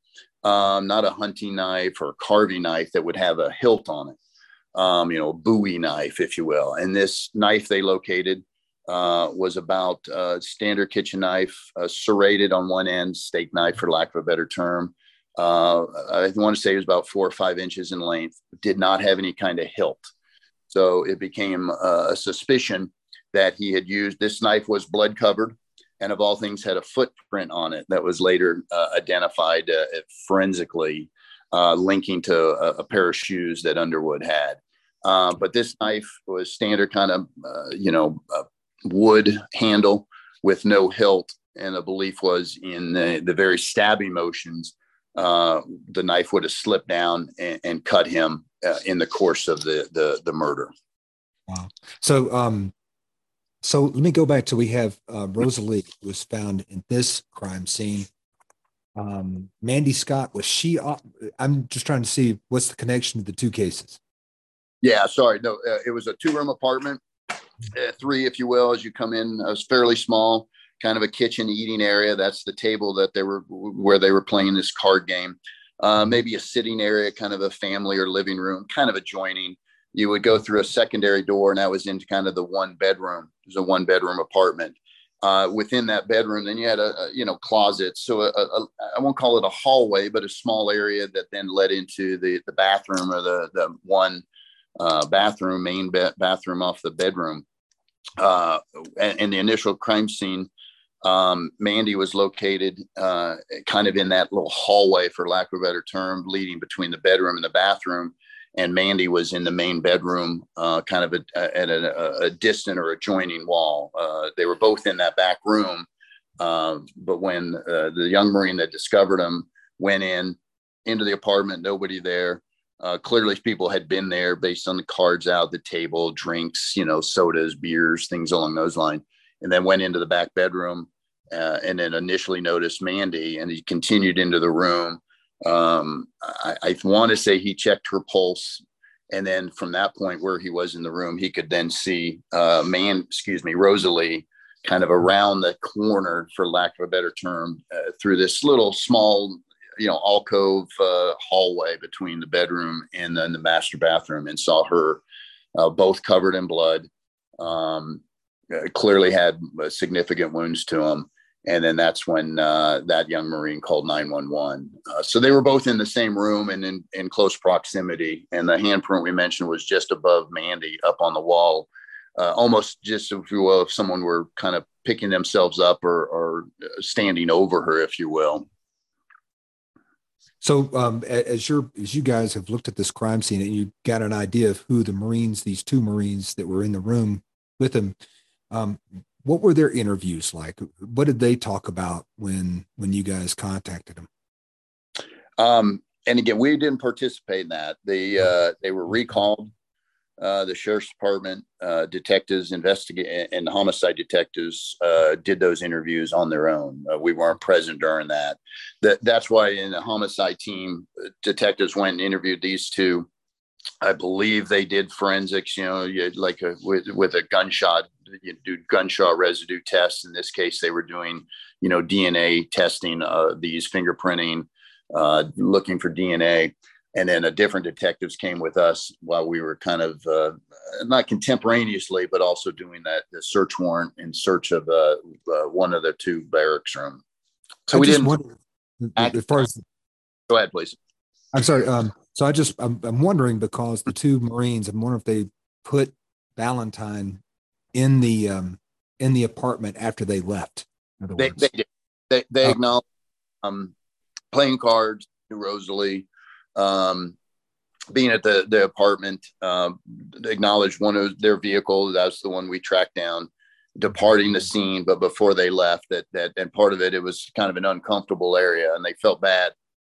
um, not a hunting knife or carving knife that would have a hilt on it, um, you know, a Bowie knife, if you will. And this knife they located uh, was about uh, standard kitchen knife, uh, serrated on one end, steak knife, for lack of a better term. I want to say it was about four or five inches in length. Did not have any kind of hilt. So it became a suspicion that he had used this knife was blood covered and of all things had a footprint on it that was later uh, identified uh, forensically uh, linking to a, a, pair of shoes that underwood had. Uh, but this knife was standard kind of uh, you know wood handle with no hilt and the belief was in the, the very stabbing motions uh, the knife would have slipped down and, and cut him uh, in the course of the the, the murder. Wow. So um, so let me go back to we have uh, Rosalie was found in this crime scene. Um, Mandy Scott was she? Uh, I'm just trying to see what's the connection to the two cases. Yeah, sorry, no, uh, it was a two room apartment, uh, three, if you will, as you come in. It was fairly small, kind of a kitchen eating area. That's the table that they were where they were playing this card game uh, maybe a sitting area, kind of a family or living room, kind of adjoining. You would go through a secondary door, and that was into kind of the one bedroom. It was a one bedroom apartment. Uh, within that bedroom, then you had a, a you know closet. So I won't call it a hallway, but a small area that then led into the the bathroom or the the one uh, bathroom, main be- bathroom off the bedroom. Uh, and, and, the initial crime scene um, Mandy was located uh, kind of in that little hallway, for lack of a better term, leading between the bedroom and the bathroom. And Mandy was in the main bedroom, uh, kind of a, at a, a, distant or adjoining wall. Uh, they were both in that back room. Um, but when uh, the young Marine that discovered them went in into the apartment, nobody there. Uh, clearly, people had been there based on the cards out, the table, drinks, you know, sodas, beers, things along those lines and then went into the back bedroom uh, and then initially noticed Mandy, and he continued into the room. Um, I, I want to say he checked her pulse, and then from that point where he was in the room, he could then see uh, man, excuse me, Rosalie, kind of around the corner, for lack of a better term, uh, through this little small, you know, alcove uh, hallway between the bedroom and then the master bathroom, and saw her uh, both covered in blood. Um, uh, clearly had significant wounds to him and then that's when uh, that young marine called 911 uh, so they were both in the same room and in, in close proximity. And the handprint we mentioned was just above mandy up on the wall. Uh, almost just if you will if someone were kind of picking themselves up or, or standing over her if you will. So um, as you as you guys have looked at this crime scene and you got an idea of who the marines these two marines that were in the room with him um, what were their interviews like? What did they talk about when when you guys contacted them? Um, and again, we didn't participate in that. They uh, they were recalled. Uh, the sheriff's department uh, detectives, investigate and homicide detectives uh, did those interviews on their own. Uh, we weren't present during that. That that's why in the homicide team, uh, detectives went and interviewed these two. I believe they did forensics, you know, like a, with with a gunshot you do gunshot residue tests. In this case, they were doing, you know, DNA testing, uh, these fingerprinting, uh, looking for DNA. And then a different detectives came with us while we were kind of uh, not contemporaneously, but also doing that the search warrant in search of uh, uh, one of the two barracks room. So I we didn't. Wonder, as far as go ahead, please. I'm sorry. Um, so I just I'm, I'm wondering because the two Marines. I'm wondering if they put Valentine in the um, in the apartment after they left. They, they did. They they oh. acknowledged um, playing cards to Rosalie, um, being at the the apartment. Um, acknowledged one of their vehicles. That's the one we tracked down, departing the scene. But before they left, that that and part of it, it was kind of an uncomfortable area, and they felt bad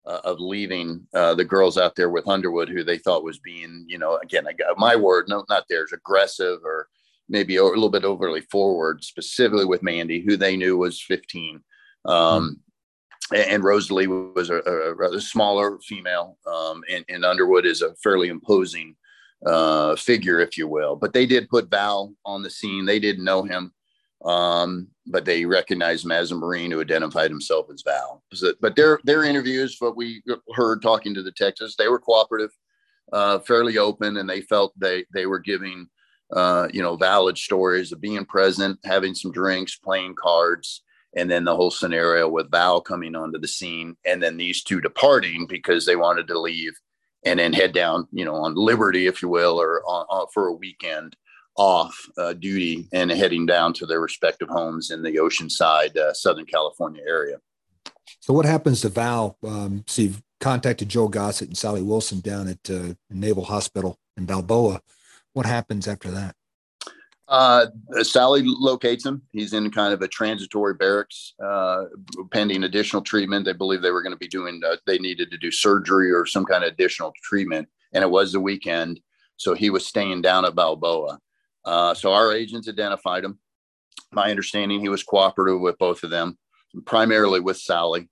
uh, of leaving uh, the girls out there with Underwood, who they thought was being, you know, again, I got my word, no, not theirs, aggressive or maybe a little bit overly forward, specifically with Mandy, who they knew was 15. Um, mm-hmm. and Rosalie was a, a rather smaller female, um, and, and, Underwood is a fairly imposing uh, figure, if you will. But they did put Val on the scene. They didn't know him. Um, but they recognized him as a Marine who identified himself as Val. But their their interviews, what we heard talking to the Texas, they were cooperative, uh, fairly open, and they felt they they were giving uh, you know valid stories of being present, having some drinks, playing cards, and then the whole scenario with Val coming onto the scene, and then these two departing because they wanted to leave and then head down, you know, on Liberty, if you will, or on, on for a weekend off uh, duty and heading down to their respective homes in the Oceanside, uh, Southern California area. So, what happens to Val? Um, so, you've contacted Joe Gossett and Sally Wilson down at uh, Naval Hospital in Balboa. What happens after that? Uh, Sally locates him. He's in kind of a transitory barracks, uh, pending additional treatment. They believe they were going to be doing, uh, they needed to do surgery or some kind of additional treatment. And it was the weekend. So he was staying down at Balboa. Uh, so our agents identified him. My understanding, he was cooperative with both of them, primarily with Sally.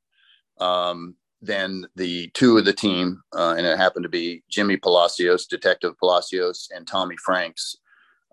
Um, then the two of the team, uh, and it happened to be Jimmy Palacios, Detective Palacios, and Tommy Franks,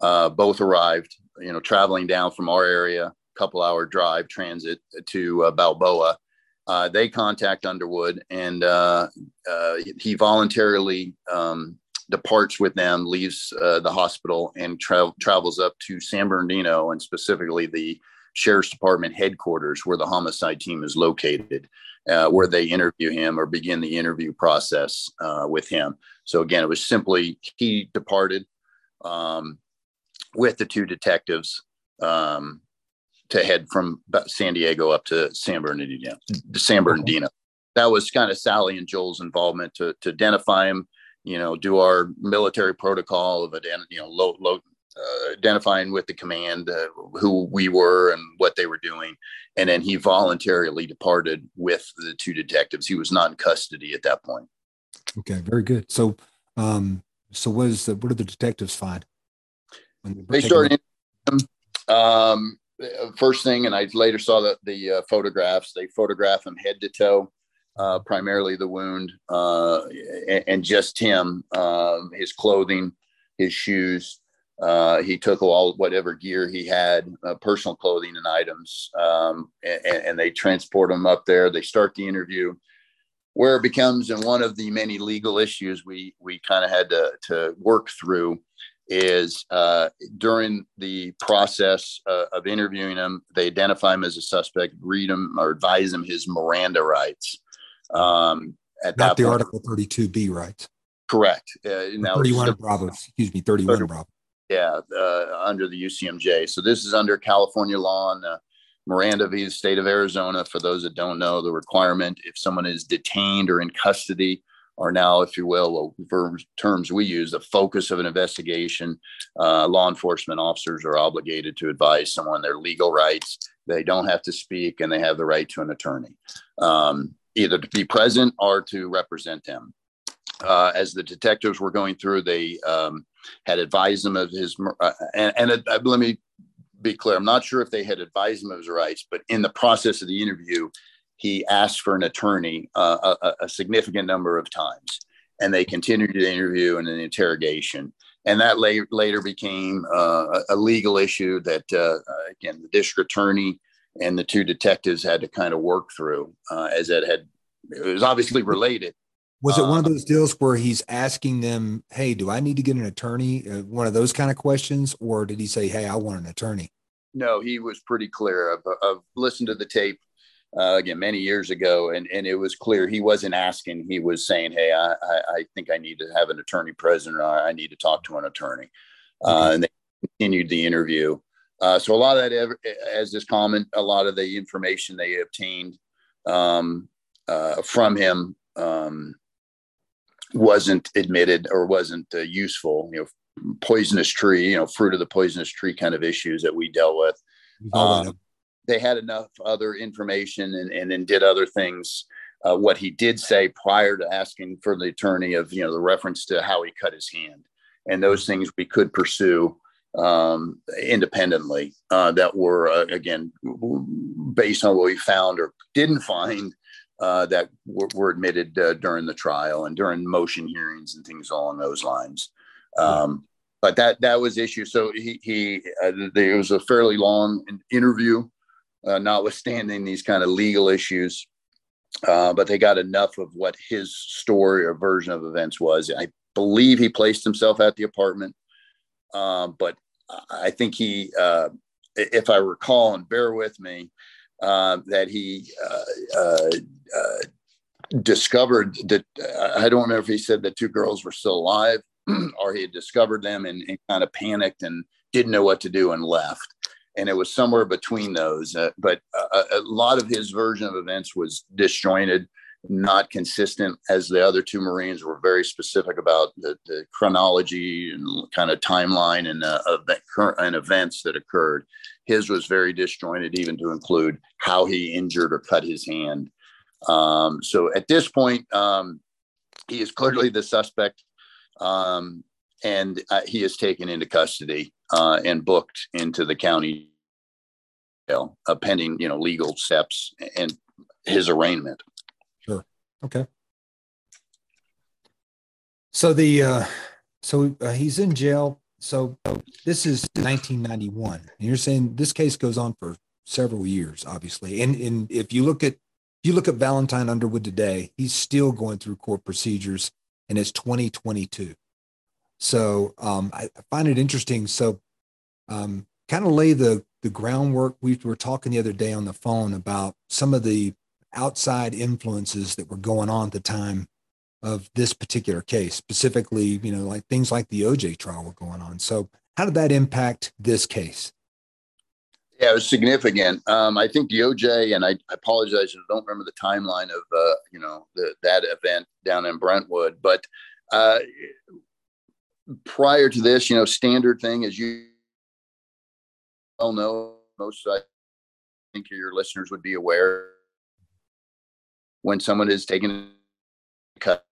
uh, both arrived. You know, traveling down from our area, couple hour drive transit to uh, Balboa. Uh, they contact Underwood, and uh, uh, he voluntarily um, departs with them, leaves uh, the hospital, and tra- travels up to San Bernardino and specifically the sheriff's department headquarters where the homicide team is located, uh, where they interview him or begin the interview process uh, with him. So again, it was simply he departed um, with the two detectives um, to head from San Diego up to San Bernardino. San Bernardino. That was kind of Sally and Joel's involvement to, to identify him you know, do our military protocol of you know, low, low, uh, identifying with the command uh, who we were and what they were doing, and then he voluntarily departed with the two detectives. He was not in custody at that point. Okay, very good. So, um, so what is the, what did the detectives find? they started. Um, first thing, and I later saw the the uh, photographs. They photograph him head to toe uh, primarily the wound, uh, and, and, just him, uh, his clothing, his shoes. Uh, he took all whatever gear he had, uh, personal clothing and items, um, and, and, they transport him up there. They start the interview, where it becomes, and one of the many legal issues we we kind of had to to work through is uh, during the process uh, of interviewing him, they identify him as a suspect, read him or advise him his Miranda rights. Um, at Not the point. Article 32B rights. Correct. Uh, now 31 Bravo, excuse me, 31 30, Bravo. Yeah, uh, under the UCMJ. So this is under California law and uh, Miranda v. the state of Arizona. For those that don't know, the requirement if someone is detained or in custody, or now, if you will, terms we use, the focus of an investigation, uh, law enforcement officers are obligated to advise someone their legal rights. They don't have to speak, and they have the right to an attorney. Um, either to be present or to represent him. Uh, as the detectives were going through, they um, had advised him of his, uh, and, and uh, let me be clear, I'm not sure if they had advised him of his rights, but in the process of the interview, he asked for an attorney uh, a, a, significant number of times, and they continued the interview and an interrogation. And that later, later became uh, a legal issue that, uh, again, the district attorney and the two detectives had to kind of work through uh, as it had it was obviously related. Was it one of uh, those deals where he's asking them hey do i need to get an attorney? Uh, one of those kind of questions or did he say hey i want an attorney? No he was pretty clear of, of listened to the tape uh, again many years ago and, and it was clear he wasn't asking. He was saying hey i, I, I think i need to have an attorney present or i need to talk to an attorney. Uh, and they continued the interview uh, so a lot of that, as is common, a lot of the information they obtained um, uh, from him um, wasn't admitted or wasn't uh, useful. You know, poisonous tree, you know, fruit of the poisonous tree kind of issues that we dealt with. Um, they had enough other information and, and then did other things. Uh, what he did say prior to asking for the attorney of, you know, the reference to how he cut his hand and those things we could pursue um, independently uh, that were uh, again based on what we found or didn't find uh, that were, were admitted uh, during the trial and during motion hearings and things along those lines. Um, but that that was issue. So he he uh, there was a fairly long interview, uh, notwithstanding these kind of legal issues. but they got enough of what his story or version of events was. I believe he placed himself at the apartment um, but I think he, uh, if I recall, and bear with me, uh, that he uh, uh, uh discovered that I don't remember if he said that two girls were still alive or he had discovered them and, and, kind of panicked and didn't know what to do and left. And it was somewhere between those. But a, lot of his version of events was disjointed not consistent as the other two Marines were very specific about the, the chronology and kind of timeline and, uh, event, and events that occurred. His was very disjointed, even to include how he injured or cut his hand. Um, so at this point, um, he is clearly the suspect, um, and uh, he is taken into custody uh, and booked into the county jail, uh, pending you know legal steps and his arraignment. Okay. So the uh, so uh, he's in jail. So this is 1991, and you're saying this case goes on for several years, obviously. And and if you look at if you look at Valentine Underwood today, he's still going through court procedures, and it's 2022. So um, I, I find it interesting. So um, kind of lay the the groundwork. We were talking the other day on the phone about some of the outside influences that were going on at the time of this particular case, specifically, you know, like things like the OJ trial were going on. So, how did that impact this case? Yeah, it was significant. Um, I think the OJ, and I, I, apologize, I don't remember the timeline of uh, you know the, that event down in Brentwood, but uh, prior to this, you know, standard thing as you all know, most I think your listeners would be aware when someone is taken cut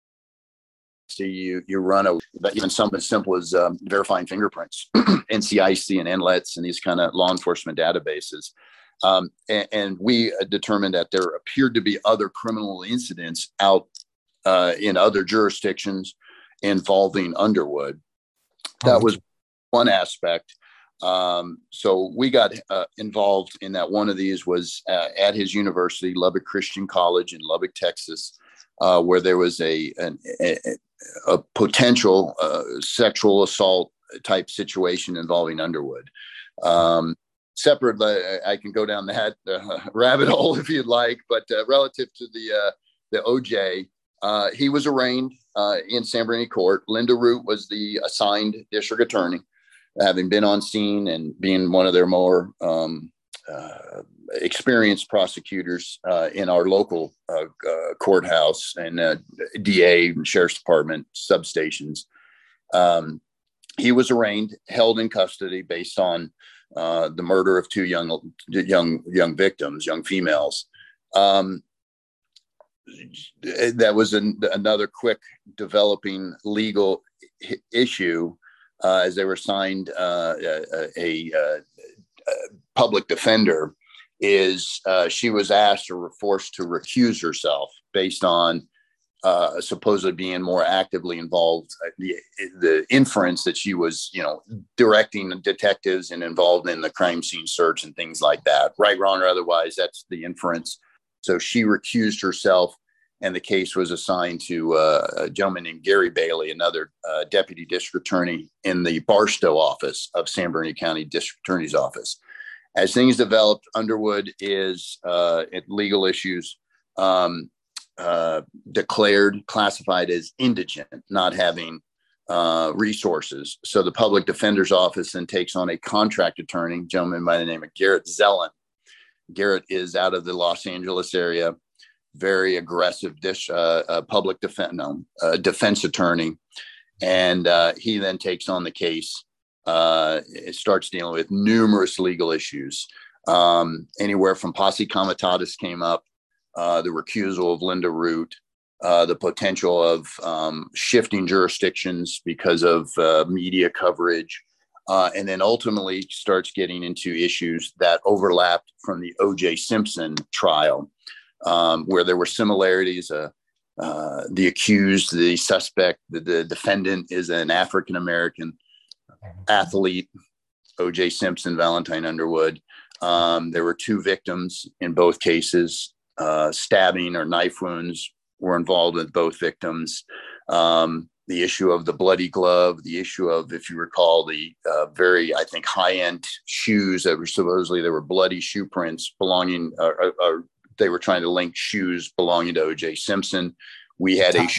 you you run a even something as simple as um, verifying fingerprints ncic and NLETS and these kind of law enforcement databases. Um, and, and, we determined that there appeared to be other criminal incidents out uh, in other jurisdictions involving underwood. That oh, was one aspect um, so we got uh, involved in that. One of these was uh, at his university, Lubbock Christian College in Lubbock, Texas, uh, where there was a an, a, a, potential uh, sexual assault type situation involving Underwood. Um, separate, I can go down that uh, rabbit hole if you'd like, but uh, relative to the the OJ, he was arraigned in San Bernardino Court. Linda Root was the assigned district attorney having been on scene and being one of their more um, uh, experienced prosecutors uh, in our local uh, uh courthouse and uh, DA and sheriff's department substations. Um, he was arraigned, held in custody based on uh, the murder of two young young young victims, young females. Um, that was an, another quick developing legal issue uh, as they were signed uh, a, a, a, public defender, is uh, she was asked or forced to recuse herself based on uh, supposedly being more actively involved. Uh, the, the inference that she was, you know, directing detectives and involved in the crime scene search and things like that, right, wrong, or otherwise, that's the inference. So she recused herself, and the case was assigned to uh, a gentleman named Gary Bailey, another uh, deputy district attorney in the Barstow office of San Bernardino County District Attorney's Office. As things developed, Underwood is uh, at legal issues. Um, uh, declared classified as indigent, not having uh, resources. So the public defender's office then takes on a contract attorney, gentleman by the name of Garrett Zellen. Garrett is out of the Los Angeles area, very aggressive dish, uh, uh, public defense, no, uh, defense attorney. And uh, he then takes on the case. It starts dealing with numerous legal issues. Um, anywhere from posse comitatus came up the recusal of Linda Root, uh, the potential of um, shifting jurisdictions because of uh, media coverage, uh, and then ultimately starts getting into issues that overlapped from the O.J. Simpson trial, um, where there were similarities. Uh, uh, the accused, the suspect, the, the defendant is an African American athlete, O.J. Simpson, Valentine Underwood. Um, there were two victims in both cases uh, stabbing or knife wounds were involved with both victims. Um, the issue of the bloody glove, the issue of, if you recall, the uh, very, I think, high end shoes that were supposedly there were bloody shoe prints belonging, or, uh, uh, they were trying to link shoes belonging to O.J. Simpson. We had Italian,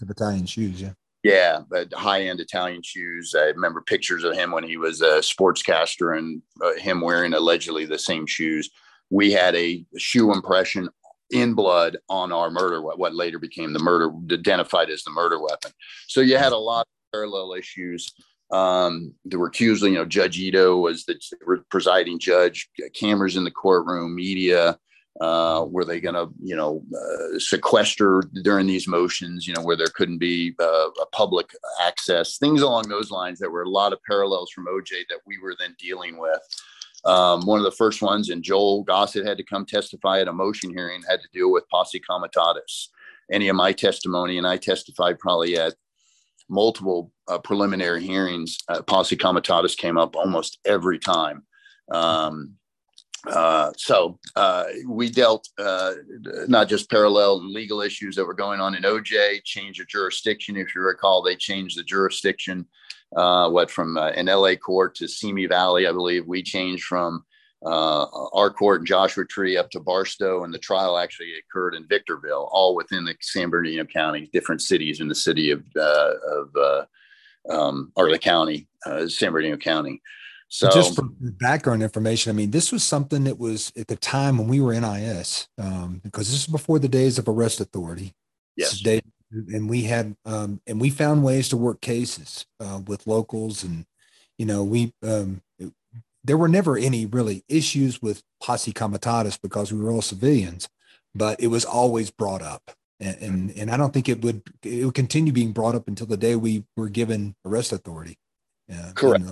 a the Italian shoes, yeah. Yeah, but high end Italian shoes. I remember pictures of him when he was a sportscaster and uh, him wearing allegedly the same shoes. We had a shoe impression in blood on our murder, what later became the murder, identified as the murder weapon. So you had a lot of parallel issues. Um, were recusal, you know, Judge Ito was the presiding judge, cameras in the courtroom, media. Uh, were they going to, you know, uh, sequester during these motions, you know, where there couldn't be uh, a public access, things along those lines that were a lot of parallels from OJ that we were then dealing with. Um, one of the first ones, and Joel Gossett had to come testify at a motion hearing, had to deal with posse comitatus. Any of my testimony, and I testified probably at multiple uh, preliminary hearings, uh, posse comitatus came up almost every time. Um, uh, so uh, we dealt uh, not just parallel legal issues that were going on in OJ, change of jurisdiction. If you recall, they changed the jurisdiction uh, what from uh, an LA court to Simi Valley, I believe. We changed from our court in Joshua Tree up to Barstow, and the trial actually occurred in Victorville, all within the San Bernardino County, different cities in the city of, of um, or the county, San Bernardino County. So, just for background information, I mean, this was something that was at the time when we were NIS, um, because this is before the days of arrest authority. Yes. And we had um, and we found ways to work cases uh, with locals and you know we um, it, there were never any really issues with posse comitatus because we were all civilians but it was always brought up. And, and, and i don't think it would it would continue being brought up until the day we were given arrest authority. Uh, correct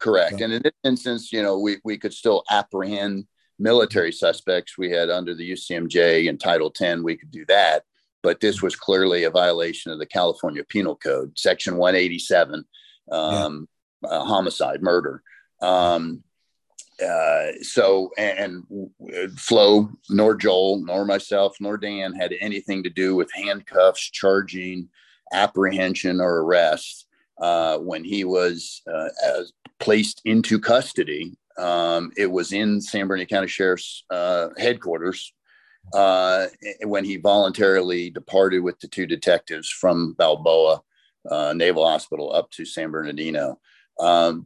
correct and in this instance you know we, we could still apprehend military suspects we had under the ucmj and title 10 we could do that but this was clearly a violation of the California Penal Code, Section 187, um, yeah. uh, homicide, murder. Um, uh, so, and, and Flo, nor Joel, nor myself, nor Dan had anything to do with handcuffs, charging, apprehension, or arrest. Uh, when he was uh, placed into custody, um, it was in San Bernardino County Sheriff's uh, headquarters uh, when he voluntarily departed with the two detectives from Balboa uh, Naval Hospital up to San Bernardino. Um,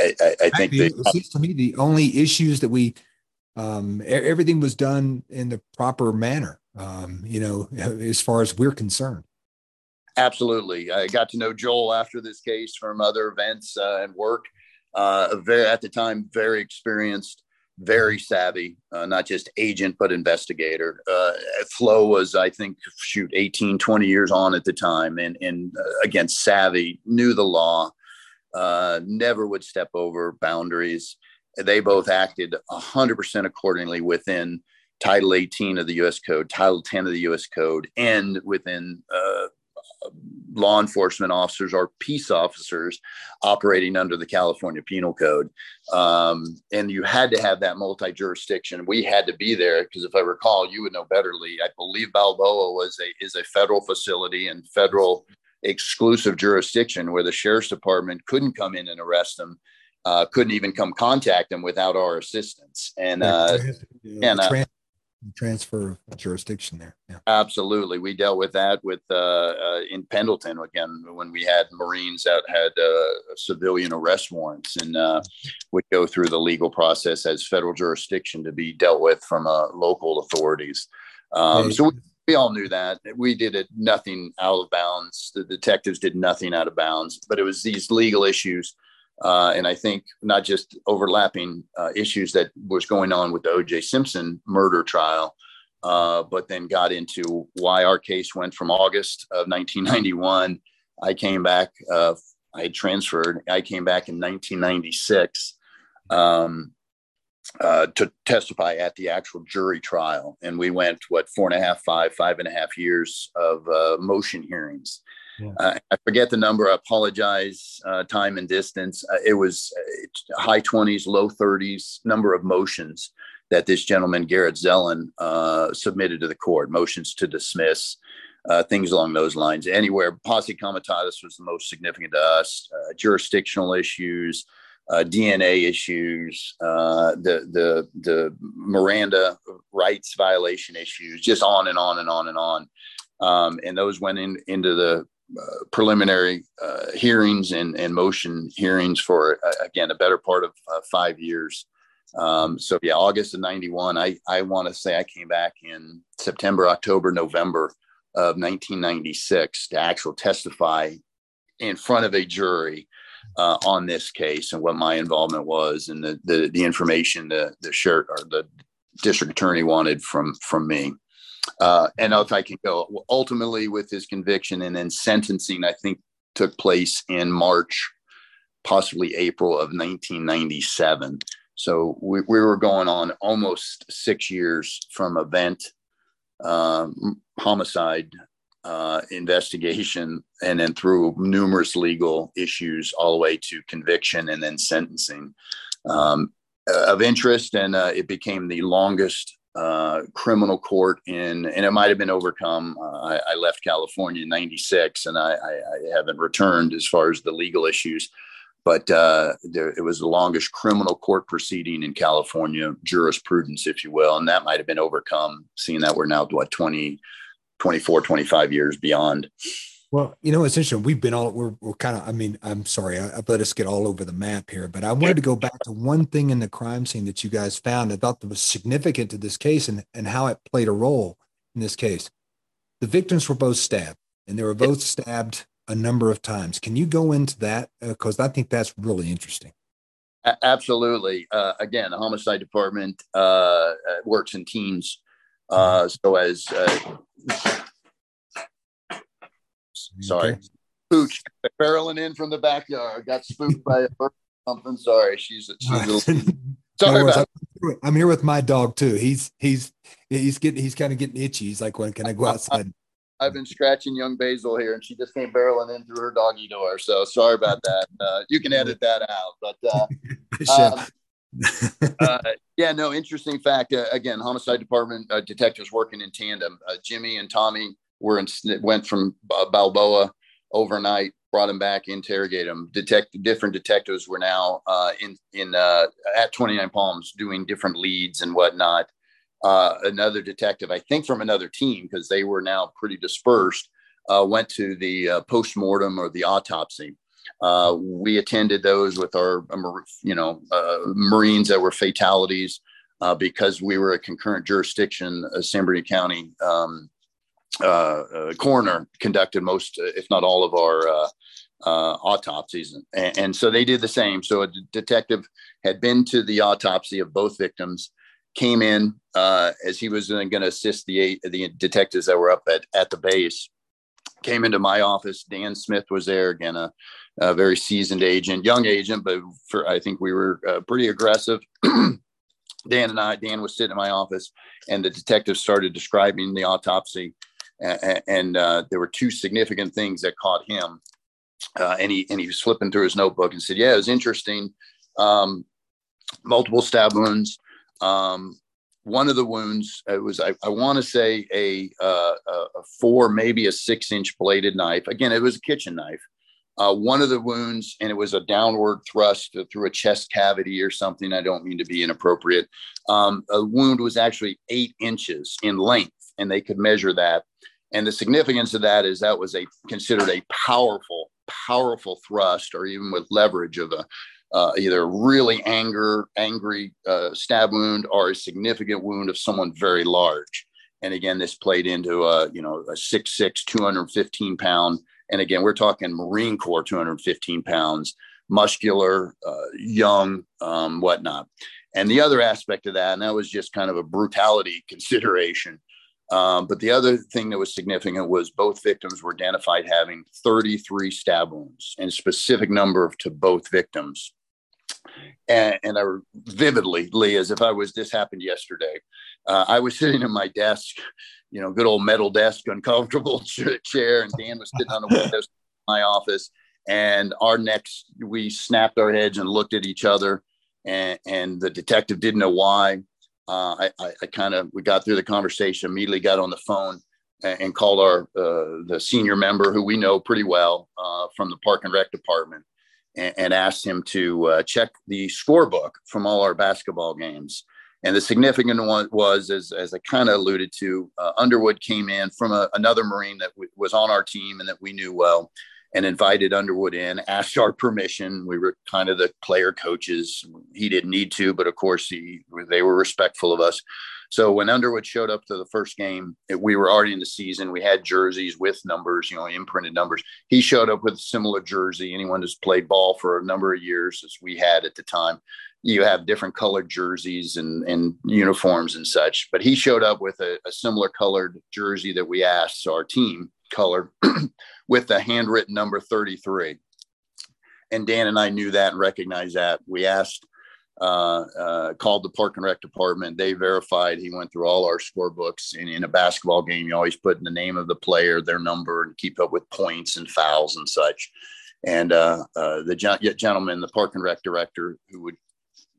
I, I, I think it seems to me the only issues that we um, everything was done in the proper manner. Um, you know, as far as we're concerned. Absolutely, I got to know Joel after this case from other events uh, and work. Uh, very at the time, very experienced very savvy, uh, not just agent, but investigator. Uh, Flo was, I think, shoot, 18, 20 years on at the time, and, and uh, again, savvy, knew the law, uh, never would step over boundaries. They both acted 100% accordingly within Title 18 of the U.S. Code, Title 10 of the U.S. Code, and within law enforcement officers or peace officers operating under the California Penal Code. Um, and you had to have that multi jurisdiction. We had to be there because if I recall, you would know better, Lee. I believe Balboa was a is a federal facility and federal exclusive jurisdiction where the sheriff's department couldn't come in and arrest them. Uh, couldn't even come contact them without our assistance. And uh, and uh, transfer of jurisdiction there. Yeah. Absolutely. We dealt with that with uh, uh, in Pendleton again when we had Marines that had uh, civilian arrest warrants and uh, would go through the legal process as federal jurisdiction to be dealt with from uh, local authorities. Um, so we, we all knew that we did it nothing out of bounds. The detectives did nothing out of bounds, but it was these legal issues uh, and I think not just overlapping uh, issues that was going on with the O.J. Simpson murder trial, uh, but then got into why our case went from August of 1991. I came back. Uh, I had transferred. I came back in 1996 um, uh, to testify at the actual jury trial, and we went what four and a half, five, five and a half years of uh, motion hearings. Uh, I forget the number. I apologize. Uh, time and distance. Uh, it was uh, high 20s, low 30s number of motions that this gentleman, Garrett Zelin, uh, submitted to the court. Motions to dismiss, uh, things along those lines. Anywhere, posse comitatus was the most significant to us. jurisdictional issues, DNA issues, the the the Miranda rights violation issues, just on and on and on and on. Um, and those went in into the preliminary uh, hearings and, and motion hearings for uh, again a better part of uh, five years. Um, so yeah, August of '91. I I want to say I came back in September, October, November of 1996 to actually testify in front of a jury uh, on this case and what my involvement was and the the, the information the the shirt or the district attorney wanted from from me. Uh, and if I can go, ultimately with his conviction and then sentencing, I think took place in March, possibly April of 1997. So we, we were going on almost six years from event, um, homicide uh, investigation, and then through numerous legal issues all the way to conviction and then sentencing. Um, of interest, and uh, it became the longest uh, criminal court in, and it might have been overcome. Uh, I, I, left California in '96, and I, I, I, haven't returned as far as the legal issues. But uh, there, it was the longest criminal court proceeding in California jurisprudence, if you will, and that might have been overcome, seeing that we're now what 20, 24, 25 years beyond. Well, you know, it's interesting. We've been all we're, we're kind of. I mean, I'm sorry, I, let us get all over the map here, but I wanted to go back to one thing in the crime scene that you guys found. I thought that was significant to this case and and how it played a role in this case. The victims were both stabbed, and they were both stabbed a number of times. Can you go into that because uh, I think that's really interesting. Absolutely. Uh, again, the homicide department uh, uh works in teams. Uh, so as uh, Sorry. Okay. Pooch barreling in from the backyard. Got spooked by a bird something. Sorry. She's, she's a sorry about I'm here with my dog too. He's he's he's getting he's kind of getting itchy. He's like, when can I go outside? I, have been scratching young Basil here, and she just came barreling in through her doggy door. So sorry about that. Uh, you can edit that out, but uh, um, uh, yeah, no. Interesting fact. Uh, again, homicide department uh, detectives working in tandem. Uh, Jimmy and Tommy were in, went from Balboa overnight, brought him back, interrogated him. Detect different detectives were now uh, in in uh, at 29 Palms doing different leads and whatnot. Uh, another detective, I think from another team, because they were now pretty dispersed, uh, went to the uh, post mortem or the autopsy. Uh, we attended those with our, you know, Marines that were fatalities because we were a concurrent jurisdiction, San Bernardino County. Um, uh, uh, coroner conducted most, uh, if not all, of our uh, uh, autopsies, and, and, so they did the same. So a d- detective had been to the autopsy of both victims, came in uh, as he was going to assist the eight, the detectives that were up at at the base. Came into my office. Dan Smith was there again, a, a very seasoned agent, young agent, but for I think we were pretty aggressive. Dan and I, Dan was sitting in my office, and the detective started describing the autopsy, and, uh, there were two significant things that caught him. Uh, and he and he was flipping through his notebook and said, "Yeah, it was interesting. Um, multiple stab wounds. Um, one of the wounds it was I, I want to say a, uh, a four, maybe a six inch bladed knife. Again, it was a kitchen knife." Uh, one of the wounds, and it was a downward thrust through a chest cavity or something. I don't mean to be inappropriate. Um, a wound was actually eight inches in length, and they could measure that. And the significance of that is that was a considered a powerful, powerful thrust, or even with leverage of a uh, either really anger, angry uh, stab wound or a significant wound of someone very large. And again, this played into a you know a 6'6", 215 pound and again, we're talking Marine Corps, 215 pounds, muscular, uh, young, um, whatnot. And the other aspect of that, and that was just kind of a brutality consideration. Um, but the other thing that was significant was both victims were identified having 33 stab wounds and specific number to both victims. And, and I vividly, Lee, as if I was this happened yesterday. Uh, I was sitting at my desk you know, good old metal desk, uncomfortable chair, and Dan was sitting on the window in my office. And our next, we snapped our heads and looked at each other, and, and the detective didn't know why. Uh, I, I, I kind of we got through the conversation, immediately got on the phone and, and called our uh, the senior member who we know pretty well uh, from the Park and Rec department, and, and asked him to uh, check the scorebook from all our basketball games. And the significant one was, as, as I kind of alluded to, uh, Underwood came in from a, another Marine that w- was on our team and that we knew well and invited Underwood in, asked our permission. We were kind of the player coaches. He didn't need to, but of course, he, they were respectful of us. So when Underwood showed up to the first game, we were already in the season. We had jerseys with numbers, you know, imprinted numbers. He showed up with a similar jersey. Anyone who's played ball for a number of years, as we had at the time, you have different colored jerseys and, and uniforms and such. But he showed up with a, a similar colored jersey that we asked our team colored with the handwritten number 33. And Dan and I knew that and recognized that. We asked, uh, uh, called the park and rec department. They verified. He went through all our scorebooks. And in a basketball game, you always put in the name of the player, their number, and keep up with points and fouls and such. And uh, uh the gentleman, the park and rec director, who would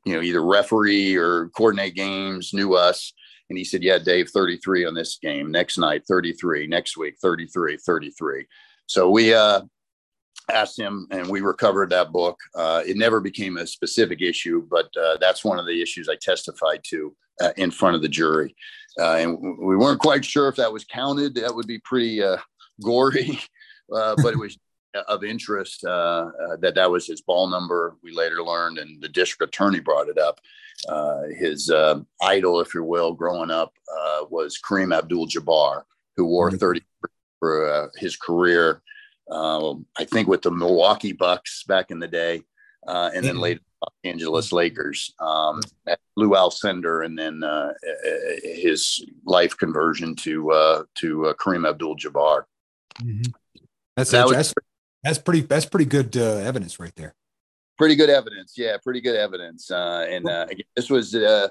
you know, either referee or coordinate games, knew us. And he said, Yeah, Dave, 33 on this game. Next night, 33. Next week, 33, 33. So we uh, asked him and we recovered that book. Uh, it never became a specific issue, but uh, that's one of the issues I testified to uh, in front of the jury. Uh, and we weren't quite sure if that was counted. That would be pretty uh, gory, but it was of interest uh, uh, that that was his ball number. We later learned, and the district attorney brought it up. Uh, his uh, idol, if you will, growing up uh, was Kareem Abdul-Jabbar, who wore mm-hmm. 30 for uh, his career. Um, I think with the Milwaukee Bucks back in the day, and then mm-hmm. later Los Angeles Lakers. Um, Lew Alcindor, and then his life conversion to to Kareem Abdul-Jabbar. Mm-hmm. That's, that was, that's pretty. That's pretty good uh, evidence right there. Pretty good evidence, yeah. Pretty good evidence. Uh, and uh, again, this was uh,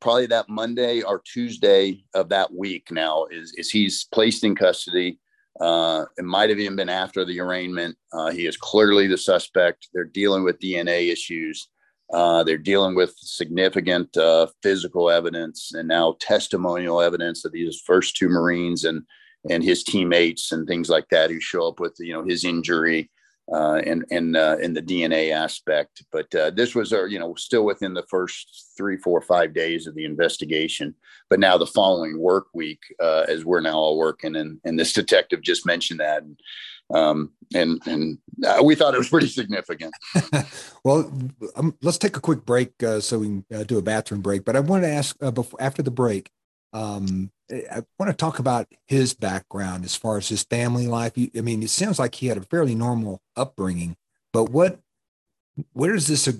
probably that Monday or Tuesday of that week. Now is is he's placed in custody. Uh, it might have even been after the arraignment. Uh, he is clearly the suspect. They're dealing with DNA issues. Uh, they're dealing with significant uh, physical evidence and now testimonial evidence of these first two Marines and and his teammates and things like that who show up with you know his injury uh, and and uh, in the DNA aspect. But uh, this was uh, you know still within the first three, four, five days of the investigation. But now the following work week, uh, as we're now all working, and and this detective just mentioned that. And, um, and and uh, we thought it was pretty significant. well, um, let's take a quick break so we can do a bathroom break. But I wanted to ask before after the break, um, I want to talk about his background as far as his family life. I mean, it sounds like he had a fairly normal upbringing, but what, where is this?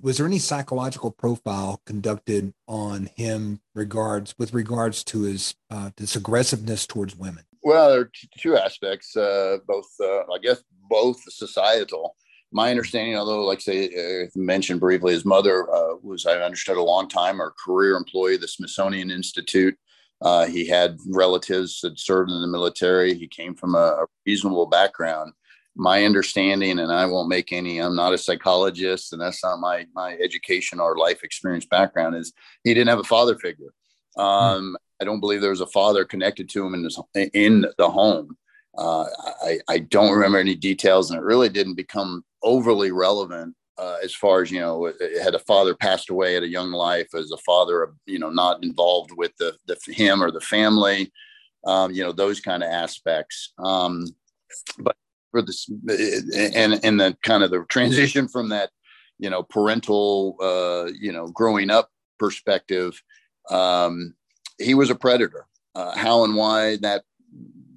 Was there any psychological profile conducted on him regards with regards to his uh, this aggressiveness towards women? Well, there are two aspects. Uh, both, uh, I guess, both societal my understanding, although, like say, uh, mentioned briefly, his mother uh, was, I understood, a long time or career employee of the Smithsonian Institute. Uh, he had relatives that served in the military. He came from a, a, reasonable background. My understanding, and I won't make any. I'm not a psychologist, and that's not my my education or life experience background. Is he didn't have a father figure. Hmm. Um, I don't believe there was a father connected to him in his, in the home. Uh, I, I don't remember any details, and it really didn't become overly relevant uh, as far as you know. Had a father passed away at a young life, as a father, you know, not involved with the, the him or the family, um, you know, those kind of aspects. Um, but for this, and and the kind of the transition from that, you know, parental, uh, you know, growing up perspective, um, he was a predator. Uh, how and why that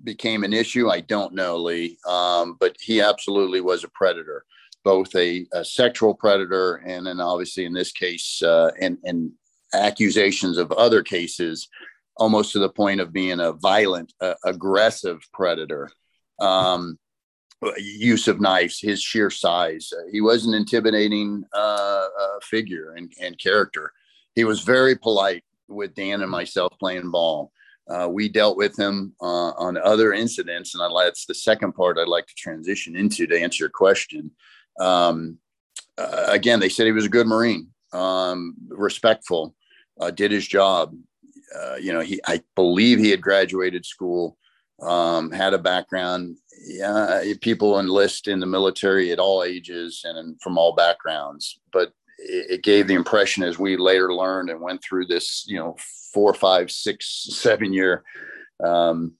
became an issue, I don't know, Lee. Um, but he absolutely was a predator, both a, a, sexual predator and then obviously in this case, uh, and, and accusations of other cases, almost to the point of being a violent, uh, aggressive predator. Um, use of knives, his sheer size. Uh, he was an intimidating uh, uh, figure and, and character. He was very polite with Dan and myself playing ball. Uh, we dealt with him on other incidents, and I, that's the second part I'd like to transition into to answer your question. Um, uh, again, they said he was a good Marine, um, respectful, uh, did his job. Uh, you know, he I believe he had graduated school, um, had a background. Yeah, people enlist in the military at all ages and from all backgrounds, but it gave the impression as we later learned and went through this, you know, four, five, six, seven year um,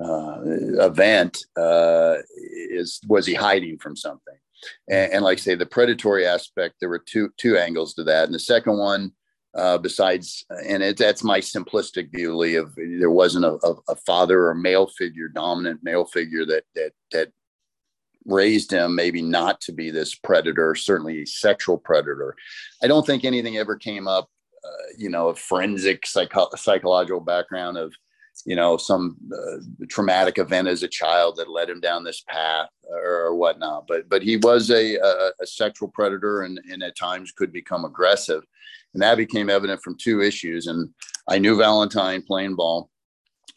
uh, event uh, is was he hiding from something? And, and, like I say, the predatory aspect, there were two two angles to that. And the second one, uh, besides, and it, that's my simplistic view, Lee, of there wasn't a, a, a father or male figure, dominant male figure that that that raised him maybe not to be this predator, certainly sexual predator. I don't think anything ever came up, uh, you know, a forensic psycho- psychological background of, you know, some uh, traumatic event as a child that led him down this path or, or whatnot. But but he was a, a, a sexual predator and, and at times could become aggressive. And that became evident from two issues. And I knew Valentine playing ball.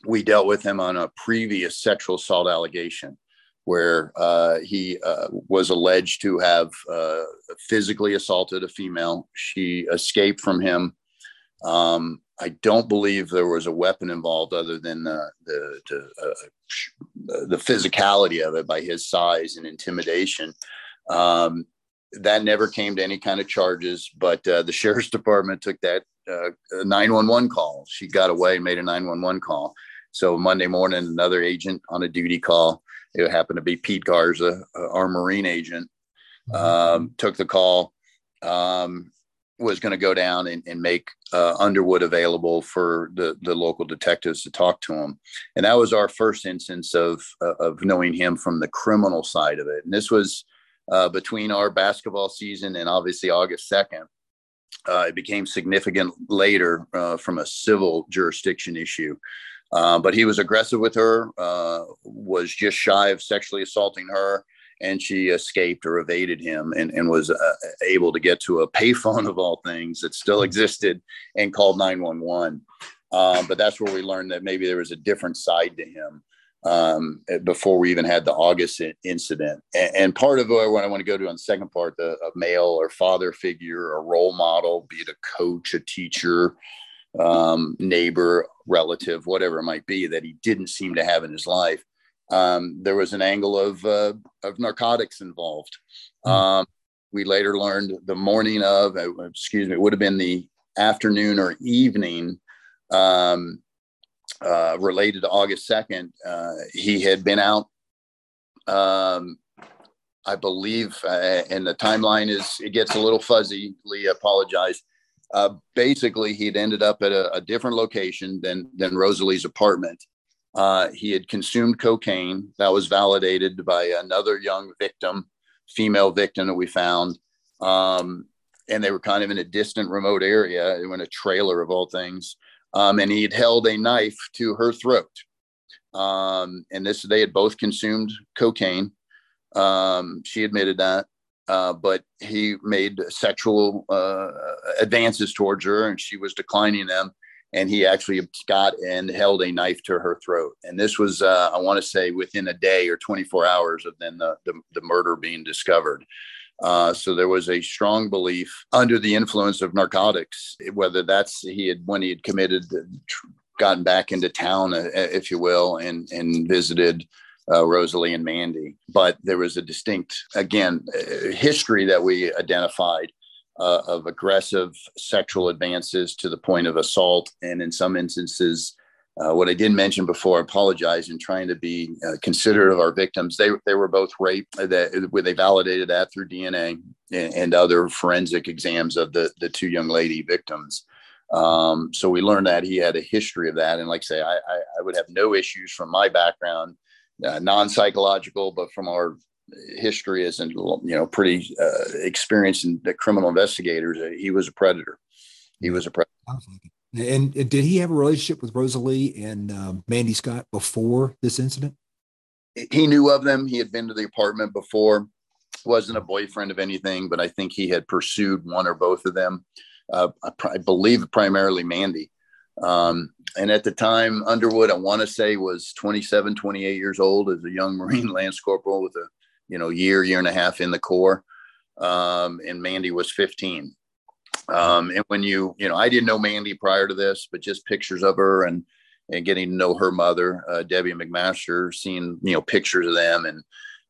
We dealt with him on a previous sexual assault allegation where uh, he uh, was alleged to have uh, physically assaulted a female. She escaped from him. Um, I don't believe there was a weapon involved other than the the, uh, the physicality of it by his size and intimidation. Um, that never came to any kind of charges, but uh, the sheriff's department took that uh, 911 call. She got away and made a 911 call. So Monday morning, another agent on a duty call it happened to be Pete Garza, our Marine agent, mm-hmm. um, took the call. Um, was going to go down and, and make uh, Underwood available for the, the local detectives to talk to him. And that was our first instance of, uh, of knowing him from the criminal side of it. And this was uh, between our basketball season and obviously August 2nd. Uh, it became significant later uh, from a civil jurisdiction issue. Uh, but he was aggressive with her, was just shy of sexually assaulting her, and she escaped or evaded him and, and was uh, able to get to a payphone of all things that still mm-hmm. existed and called 911. Um, but that's where we learned that maybe there was a different side to him um, before we even had the August incident. And, and, part of what I want to go to on the second part, the a male or father figure, a role model, be it a coach, a teacher, um, neighbor, relative, whatever it might be, that he didn't seem to have in his life. Um, there was an angle of uh, of narcotics involved. Mm. Um, we later learned the morning of, uh, excuse me, it would have been the afternoon or evening um, uh, related to August 2nd. Uh, he had been out, um, I believe, uh, and the timeline is, it gets a little fuzzy. Lee, apologize uh, basically he'd ended up at a, a, different location than than Rosalie's apartment. Uh, he had consumed cocaine that was validated by another young victim, female victim that we found. Um, and they were kind of in a distant, remote area, in a trailer of all things. Um, and he had held a knife to her throat. Um, and this, they had both consumed cocaine. Um, she admitted that. uh, but he made sexual uh, advances towards her and she was declining them. And he actually got and held a knife to her throat. And this was, uh, I want to say, within a day or 24 hours of then the, the, the murder being discovered. Uh, so there was a strong belief under the influence of narcotics, whether that's he had when he had committed, gotten back into town, uh, if you will, and and visited uh, Rosalie and Mandy. But there was a distinct, again, uh, history that we identified uh, of aggressive sexual advances to the point of assault, and in some instances, uh, what I didn't mention before, I apologize in trying to be uh, considerate of our victims. They, they were both raped. Uh, that where they validated that through DNA and, and, other forensic exams of the the two young lady victims. Um, so we learned that he had a history of that. And like I say, I, I, I would have no issues from my background, uh, non psychological, but from our history as you know pretty uh, experienced in the criminal investigators. Uh, he was a predator. He was a predator. And did he have a relationship with Rosalie and um, Mandy Scott before this incident? He knew of them. He had been to the apartment before. wasn't a boyfriend of anything, but I think he had pursued one or both of them. Uh, I, I, believe primarily Mandy. Um, and at the time, Underwood, I want to say, was 27, 28 years old as a young Marine Lance Corporal with a you know year, year and a half in the Corps. Um, and Mandy was 15. Um, and when you, you know, I didn't know Mandy prior to this, but just pictures of her and and getting to know her mother, uh, Debbie McMaster, seeing you know pictures of them and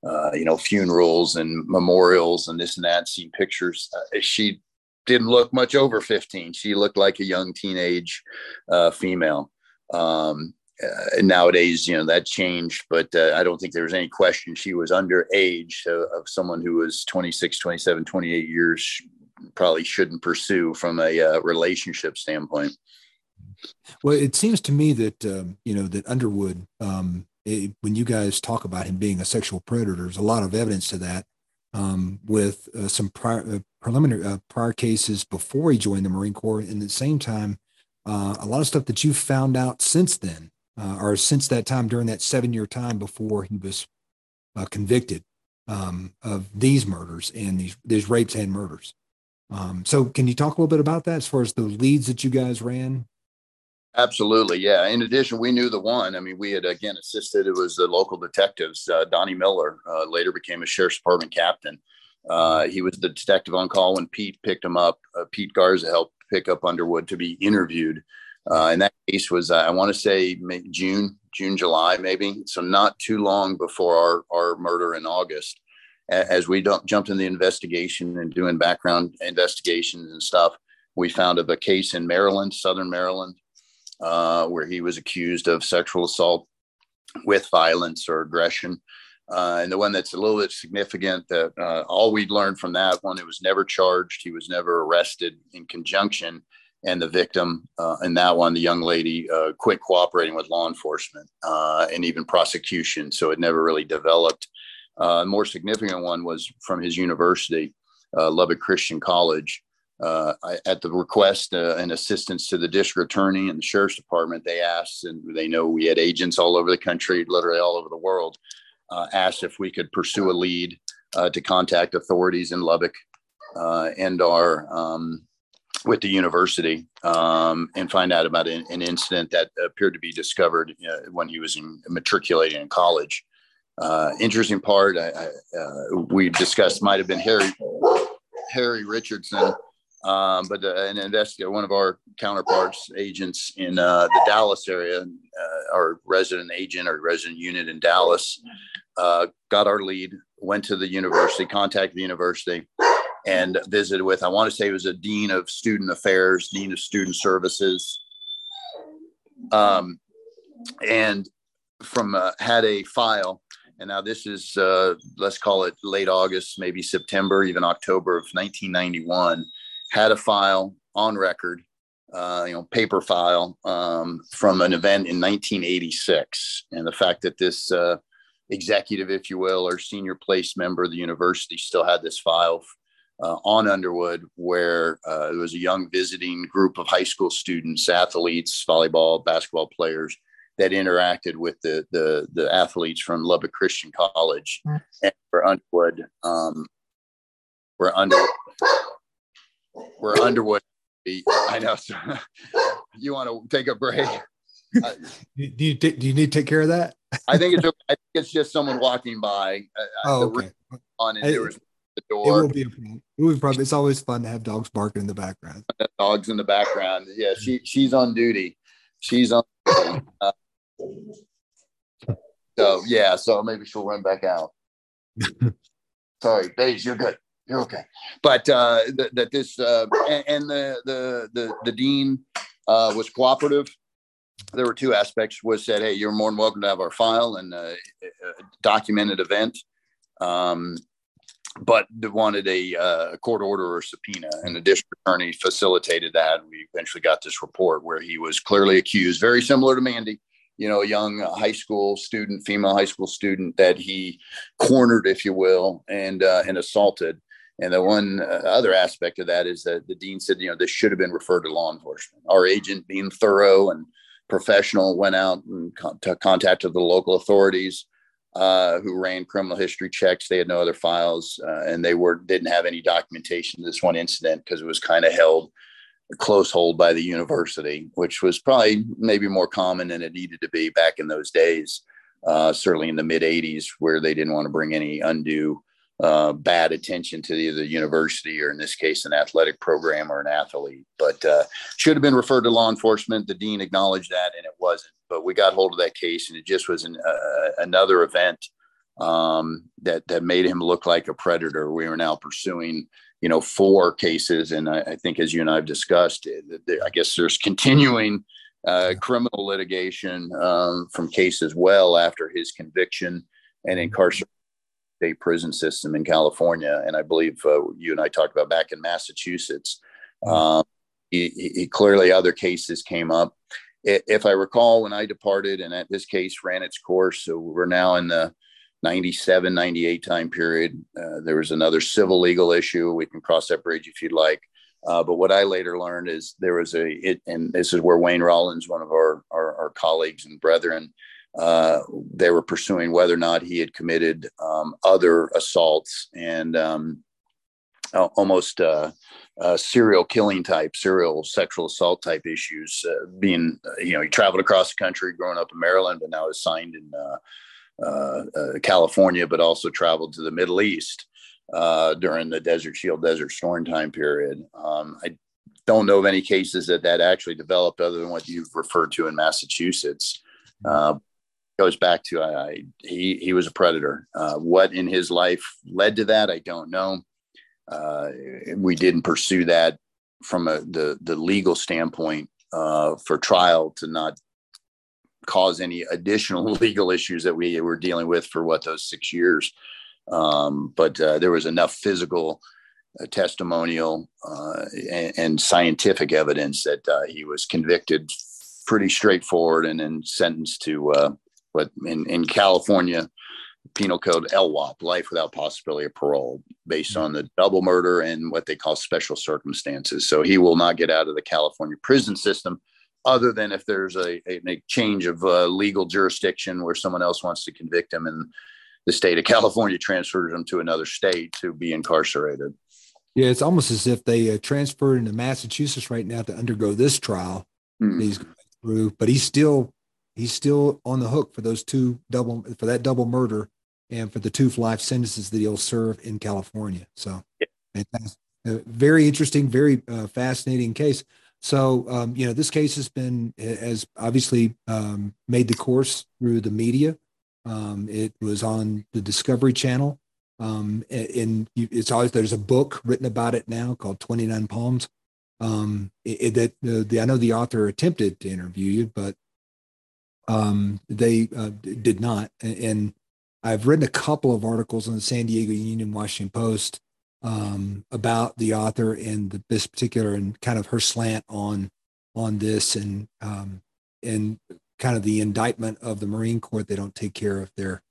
uh, you know funerals and memorials and this and that, seeing pictures. Uh, she didn't look much over 15. She looked like a young teenage uh, female. Um, uh, nowadays, you know, that changed, but uh, I don't think there was any question she was underage of, of someone who was 26, 27, 28 years probably shouldn't pursue from a uh, relationship standpoint. Well, it seems to me that um, you know that Underwood, um, it, when you guys talk about him being a sexual predator, there's a lot of evidence to that. Um, with uh, some prior, uh, preliminary uh, prior cases before he joined the Marine Corps, and at the same time, uh, a lot of stuff that you found out since then, uh, or since that time during that seven year time before he was convicted um, of these murders and these these rapes and murders. Um, so, can you talk a little bit about that as far as the leads that you guys ran? Absolutely, yeah. In addition, we knew the one. I mean, we had again assisted. It was the local detectives. Uh, Donnie Miller uh, later became a sheriff's department captain. Uh, he was the detective on call when Pete picked him up. Uh, Pete Garza helped pick up Underwood to be interviewed. Uh, and that case was, uh, I want to say, June, June, July, maybe. So not too long before our our murder in August as we jumped in the investigation and doing background investigations and stuff, we found of a case in Maryland, Southern Maryland, uh, where he was accused of sexual assault with violence or aggression. Uh, and the one that's a little bit significant that uh, all we learned from that one, it was never charged. He was never arrested in conjunction. And the victim uh, in that one, the young lady, uh, quit cooperating with law enforcement uh, and even prosecution. So it never really developed uh, a more significant one was from his university, uh, Lubbock Christian College. Uh, I, at the request and assistance to the district attorney and the sheriff's department, they asked, and they know we had agents all over the country, literally all over the world, asked if we could pursue a lead to contact authorities in Lubbock and our um, with the university um, and find out about an, an, incident that appeared to be discovered uh, when he was in, matriculating in college. Uh, interesting part I, I, uh, we discussed might have been Harry Harry Richardson, um, but uh, an investigator, one of our counterparts, agents in uh, the Dallas area, uh, our resident agent or resident unit in Dallas, got our lead, went to the university, contacted the university, and visited with. I want to say it was a dean of student affairs, dean of student services. Um, and from had a file and now this is uh, let's call it late August, maybe September, even October of 1991. Had a file on record, uh, you know, paper file um, from an event in 1986, and the fact that this uh, executive, if you will, or senior place member of the university still had this file uh, on Underwood, where uh, it was a young visiting group of high school students, athletes, volleyball, basketball players that interacted with the the, the athletes from Lubbock Christian College mm. and for Underwood. Um, we're under we're Underwood. I know. So you want to take a break? Uh, do you do you need to take care of that? I think it's I think it's just someone walking by. Uh, uh oh, okay. On and there was the door. It will be. It will probably. It's always fun to have dogs barking in the background. Dogs in the background. Yeah, she she's on duty. She's on. Uh, so yeah, so maybe she'll run back out. Sorry, Dave, you're good. You're okay. But uh, th- that this uh, and, and, the the the the dean uh, was cooperative. There were two aspects. Was said, hey, you're more than welcome to have our file and uh, documented event. Um, but wanted a, uh, court order or subpoena, and the district attorney facilitated that. We eventually got this report where he was clearly accused, very similar to Mandy, you know, a young high school student, female high school student that he cornered, if you will, and uh, and assaulted. And the one uh, other aspect of that is that the dean said, you know, this should have been referred to law enforcement. Our agent, being thorough and professional, went out and con- contacted the local authorities uh, who ran criminal history checks. They had no other files, uh, and they were didn't have any documentation of this one incident because it was kind of held close hold by the university, which was probably maybe more common than it needed to be back in those days. Uh, certainly in the mid 80s, where they didn't want to bring any undue uh, bad attention to either the university or, in this case, an athletic program or an athlete. But uh, should have been referred to law enforcement. The dean acknowledged that, it wasn't. But we got hold of that case, and it just was an, uh, another event um, that that made him look like a predator. We are now pursuing, you know, four cases, and I, I think, as you and I have discussed, I guess there's continuing. Uh, criminal litigation um, from cases well after his conviction and incarceration state prison system in California, and I believe uh, you and I talked about back in Massachusetts. Mm-hmm. Um, he, he, clearly other cases came up. If I recall, when I departed, and this case ran its course, so we're now in the 97, 98 time period. Uh, there was another civil legal issue. We can cross that bridge if you'd like. Uh, but what I later learned is there was a, it, and this is where Wayne Rollins, one of our, our, our colleagues and brethren, uh, they were pursuing whether or not he had committed um, other assaults and um, almost uh, uh, serial killing type, serial sexual assault type issues. Uh, being, uh, you know, he traveled across the country growing up in Maryland, but now is signed in California, but also traveled to the Middle East during the Desert Shield, Desert Storm time period. Um, I don't know of any cases that that actually developed other than what you've referred to in Massachusetts. Uh, goes back to I, he he was a predator. Uh, what in his life led to that, I don't know. Uh, we didn't pursue that from a, the the legal standpoint uh, for trial to not cause any additional legal issues that we were dealing with for what those six years. Um, but uh, there was enough physical. Uh, testimonial uh, and, and, scientific evidence that he was convicted pretty straightforward and then sentenced to uh, but in, in California, penal code LWOP, life without possibility of parole, based on the double murder and what they call special circumstances. So he will not get out of the California prison system other than if there's a, a, a change of uh, legal jurisdiction where someone else wants to convict him and the state of California transfers him to another state to be incarcerated. Yeah, it's almost as if they uh, transferred into Massachusetts right now to undergo this trial. Mm. He's going through, but he's still he's still on the hook for those two double for that double murder and for the two life sentences that he'll serve in California. So, yeah. very interesting, very uh, fascinating case. So, um, you know, this case has been has obviously um, made the course through the media. Um, it was on the Discovery Channel, um, and it's always there's a book written about it now called Twenty Nine Palms. Um, it, it, that the, the I know the author attempted to interview you, but um, they uh, did not. And I've written a couple of articles on the San Diego Union Washington Post um, about the author and the, this particular and kind of her slant on on this and um, and kind of the indictment of the Marine Corps. They don't take care of their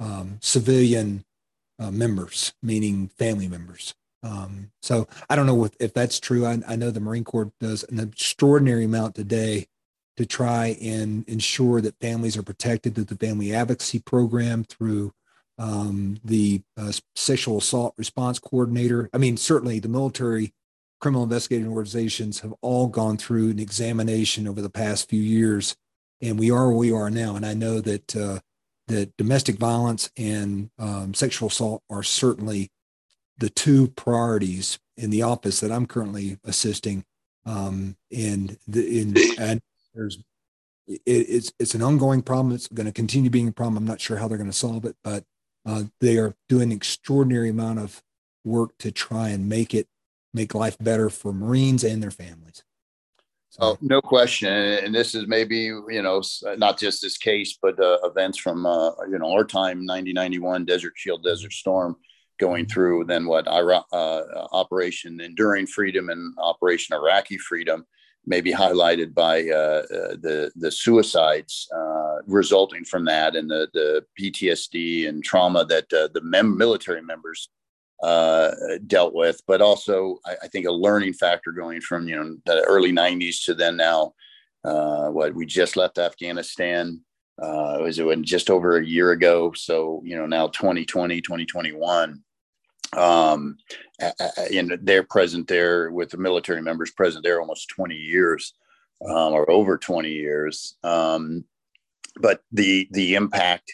um, civilian uh, members, meaning family members. Um, so I don't know if, if that's true. I, I, know the Marine Corps does an extraordinary amount today to try and ensure that families are protected through the family advocacy program, through um, the uh, sexual assault response coordinator. I mean, certainly the military criminal investigating organizations have all gone through an examination over the past few years, and we are where we are now. And I know that uh, that domestic violence and um, sexual assault are certainly the two priorities in the office that I'm currently assisting. Um, the, in, and there's it, it's it's an ongoing problem. It's going to continue being a problem. I'm not sure how they're going to solve it, but uh, they are doing an extraordinary amount of work to try and make it make life better for Marines and their families. So, oh, no question. And this is maybe, you know, not just this case, but uh, events from, uh, you know, our time, 1991 Desert Shield, Desert Storm going through, then what Iraq, uh, Operation Enduring Freedom and Operation Iraqi Freedom, maybe highlighted by uh, uh, the the suicides uh, resulting from that and the the PTSD and trauma that uh, the mem- military members uh, dealt with, but also I, I, think a learning factor going from you know the early '90s to then now. Uh, what we just left Afghanistan it was it just over a year ago. So you know now 2020, 2021. Um, and they're present there with the military members present there almost 20 years um, or over 20 years. Um, but the the impact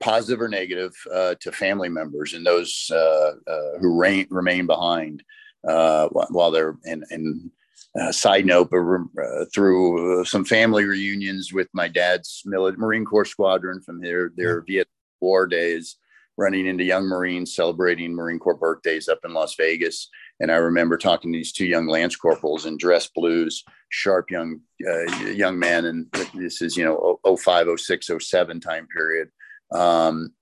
positive or negative uh, to family members and those uh, uh, who reign, remain behind uh, while they're in. in uh, side note, uh, through some family reunions with my dad's Marine Corps squadron from their their Vietnam War days, running into young Marines celebrating Marine Corps birthdays up in Las Vegas. And I remember talking to these two young lance corporals in dress blues, sharp young young men, and this is you know 05, 06, 07 time period um,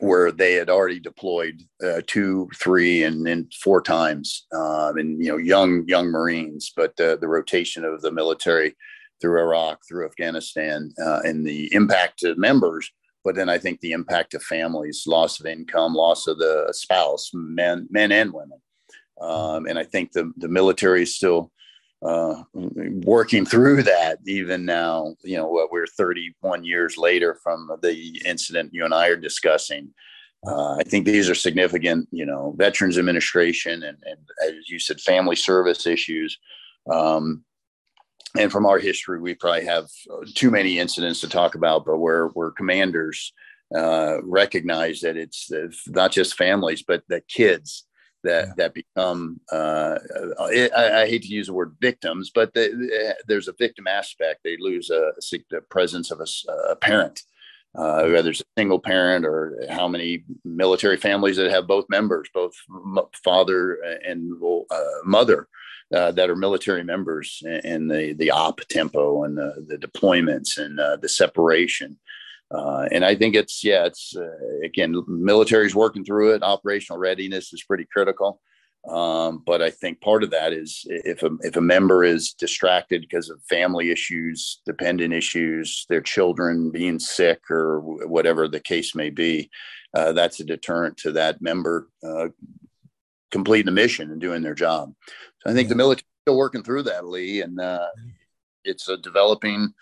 where they had already deployed uh, two, three, and then four times, um, and you know, young young Marines. But the the rotation of the military through Iraq, through Afghanistan, uh, and the impact to members. But then I think the impact of families, loss of income, loss of the spouse, men, men and women. Um, and I think the the military is still uh, working through that even now, you know, what we're 31 years later from the incident you and I are discussing. Uh, I think these are significant, you know, Veterans Administration and, and as you said, family service issues. Um, and from our history, we probably have too many incidents to talk about, but where, where commanders uh, recognize that it's not just families, but that kids that yeah. that become uh, it, I, I, hate to use the word victims, but the, there's a victim aspect. They lose a, a presence of a, a parent, uh, whether it's a single parent or how many military families that have both members, both father and uh, mother. Uh, that are military members and the the op tempo and the, the deployments and uh, the separation uh, and I think it's yeah, it's uh, again, military's working through it. Operational readiness is pretty critical. Um, but I think part of that is if a if a member is distracted because of family issues, dependent issues, their children being sick or whatever the case may be, uh, that's a deterrent to that member uh, completing the mission and doing their job. So I think the military is still working through that, Lee, and uh, it's a developing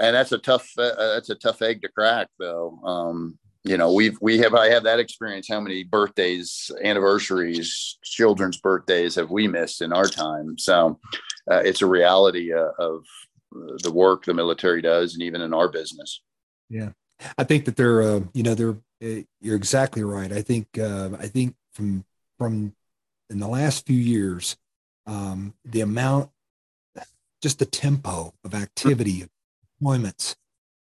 and that's a tough uh, uh, that's a tough egg to crack though. Um, you know we've we have i have that experience how many birthdays anniversaries children's birthdays have we missed in our time? So uh, it's a reality uh, of the work the military does and even in our business. Yeah. I think that they're uh, you know they're uh, you're exactly right. I think i think from from in the last few years um, the amount just the tempo of activity deployments,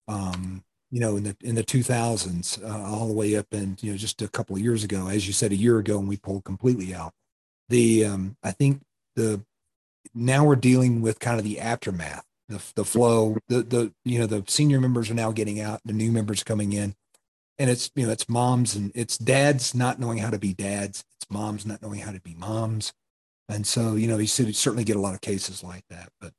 um, you know, in the in the 2000s, uh, all the way up and you know just a couple of years ago, as you said, a year ago, when we pulled completely out. The um, I think the now we're dealing with kind of the aftermath, the the flow, the the you know the senior members are now getting out, the new members coming in, and it's you know it's moms and it's dads not knowing how to be dads, moms not knowing how to be moms, and so you know you certainly get a lot of cases like that, but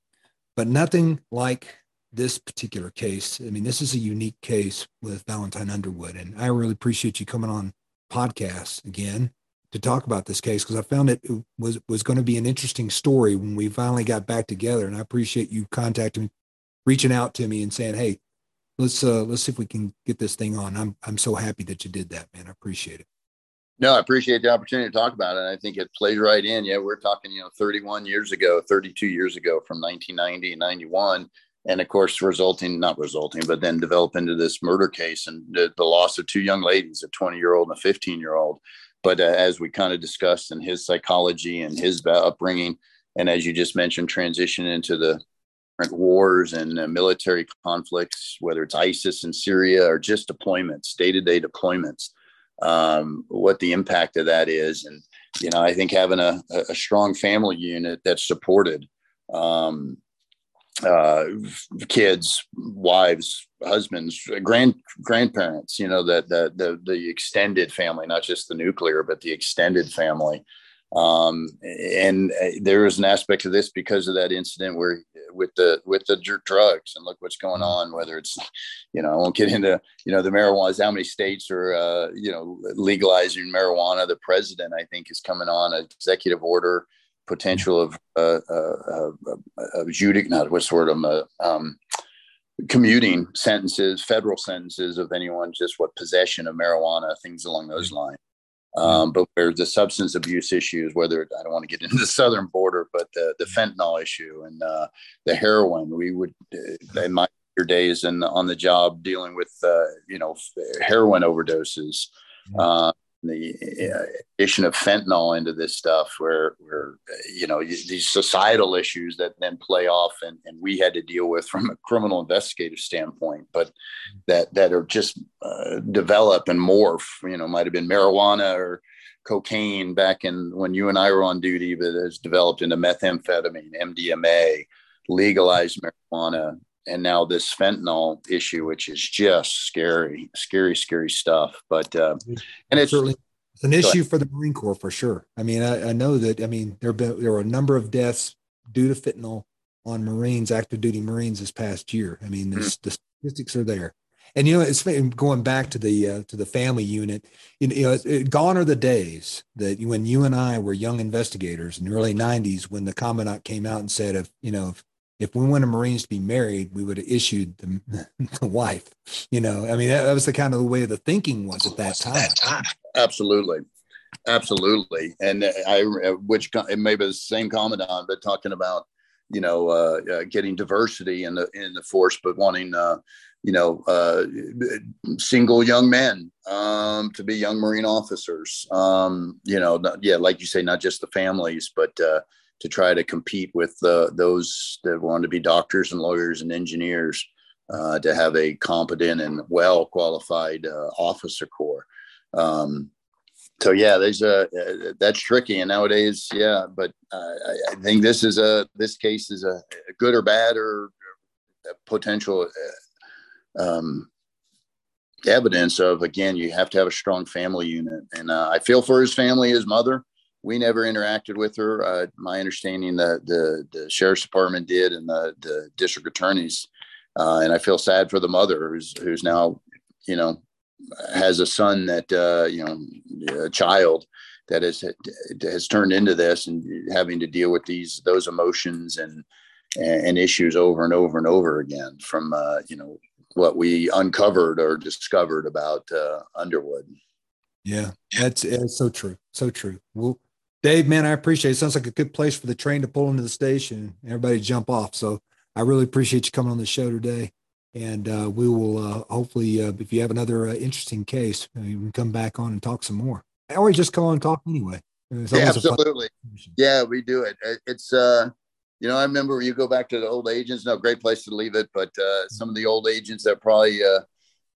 but nothing like this particular case. I mean, this is a unique case with Valentine Underwood, and I really appreciate you coming on podcast again to talk about this case because I found it was was going to be an interesting story when we finally got back together, and I appreciate you contacting, reaching out to me, and saying, "Hey, let's uh let's see if we can get this thing on. I'm I'm so happy that you did that, man. I appreciate it. No, I appreciate the opportunity to talk about it. I think it plays right in. Yeah, we're talking, you know, 31 years ago, 32 years ago from 1990 and 91. And of course, resulting, not resulting, but then develop into this murder case and the, the loss of two young ladies, a 20 year old and a 15 year old. But uh, as we kind of discussed in his psychology and his upbringing, and as you just mentioned, transition into the wars and uh, military conflicts, whether it's ISIS in Syria or just deployments, day to day deployments um, what the impact of that is. And, you know, I think having a, a strong family unit that's supported um, uh, kids, wives, husbands, grand grandparents, you know, that the, the, the extended family, not just the nuclear, but the extended family um, and uh, there is an aspect of this because of that incident where with the with the drugs and look what's going mm-hmm. on whether it's you know i won't get into you know the marijuana how many states are uh, you know legalizing marijuana the president i think is coming on an executive order potential of uh, uh, uh, judic not what sort of uh, um, commuting sentences federal sentences of anyone just what possession of marijuana things along those mm-hmm. lines um, but where the substance abuse issues, whether I don't want to get into the southern border, but the, the fentanyl issue and uh, the heroin, we would uh, in my days and on the job dealing with uh, you know heroin overdoses. Uh, the uh, addition of fentanyl into this stuff where where you know these societal issues that then play off and, and we had to deal with from a criminal investigative standpoint but that that are just uh, develop and morph you know might have been marijuana or cocaine back in when you and I were on duty but has developed into methamphetamine MDMA legalized marijuana and now this fentanyl issue, which is just scary, scary, scary stuff. But uh, and it's certainly it's an issue for the Marine Corps for sure. I mean, I, I know that. I mean, there been there were a number of deaths due to fentanyl on Marines, active duty Marines, this past year. I mean, this, mm-hmm. the statistics are there. And you know, it's going back to the uh, to the family unit. You know, it, it, gone are the days that when you and I were young investigators in the early '90s, when the commandant came out and said, "If you know, if if we wanted Marines to be married, we would have issued the, wife. You know, I mean, that, that, was the kind of the way the thinking was at that time. Absolutely. Absolutely. And I, which it may be the same commandant, but talking about, you know, uh, uh, getting diversity in the, in the force, but wanting, uh, you know, uh, single young men um, to be young Marine officers. Um, you know, yeah, like you say, not just the families, but uh, to try to compete with uh, those that want to be doctors and lawyers and engineers uh, to have a competent and well qualified uh, officer corps. Um, so yeah, there's a uh, that's tricky, and nowadays, yeah. But uh, I think this is a this case is a, good or bad or potential uh, um, evidence of again you have to have a strong family unit, and I feel for his family, his mother we never interacted with her. Uh, my understanding that the the sheriff's department did, and the the district attorneys. Uh, and I feel sad for the mother who's who's now, you know, has a son that uh, you know, a child that has has turned into this and having to deal with these those emotions and and issues over and over and over again from uh, you know what we uncovered or discovered about uh, Underwood. Yeah, that's, that's so true. So true. Well, Dave, man, I appreciate it. Sounds like a good place for the train to pull into the station and everybody jump off. So I really appreciate you coming on the show today. And uh, we will uh, hopefully, uh, if you have another uh, interesting case, uh, you can come back on and talk some more. Or just call and talk anyway. Yeah, absolutely. Yeah, we do it. It's, uh, you know, I remember you go back to the old agents. No, great place to leave it. But some of the old agents that probably,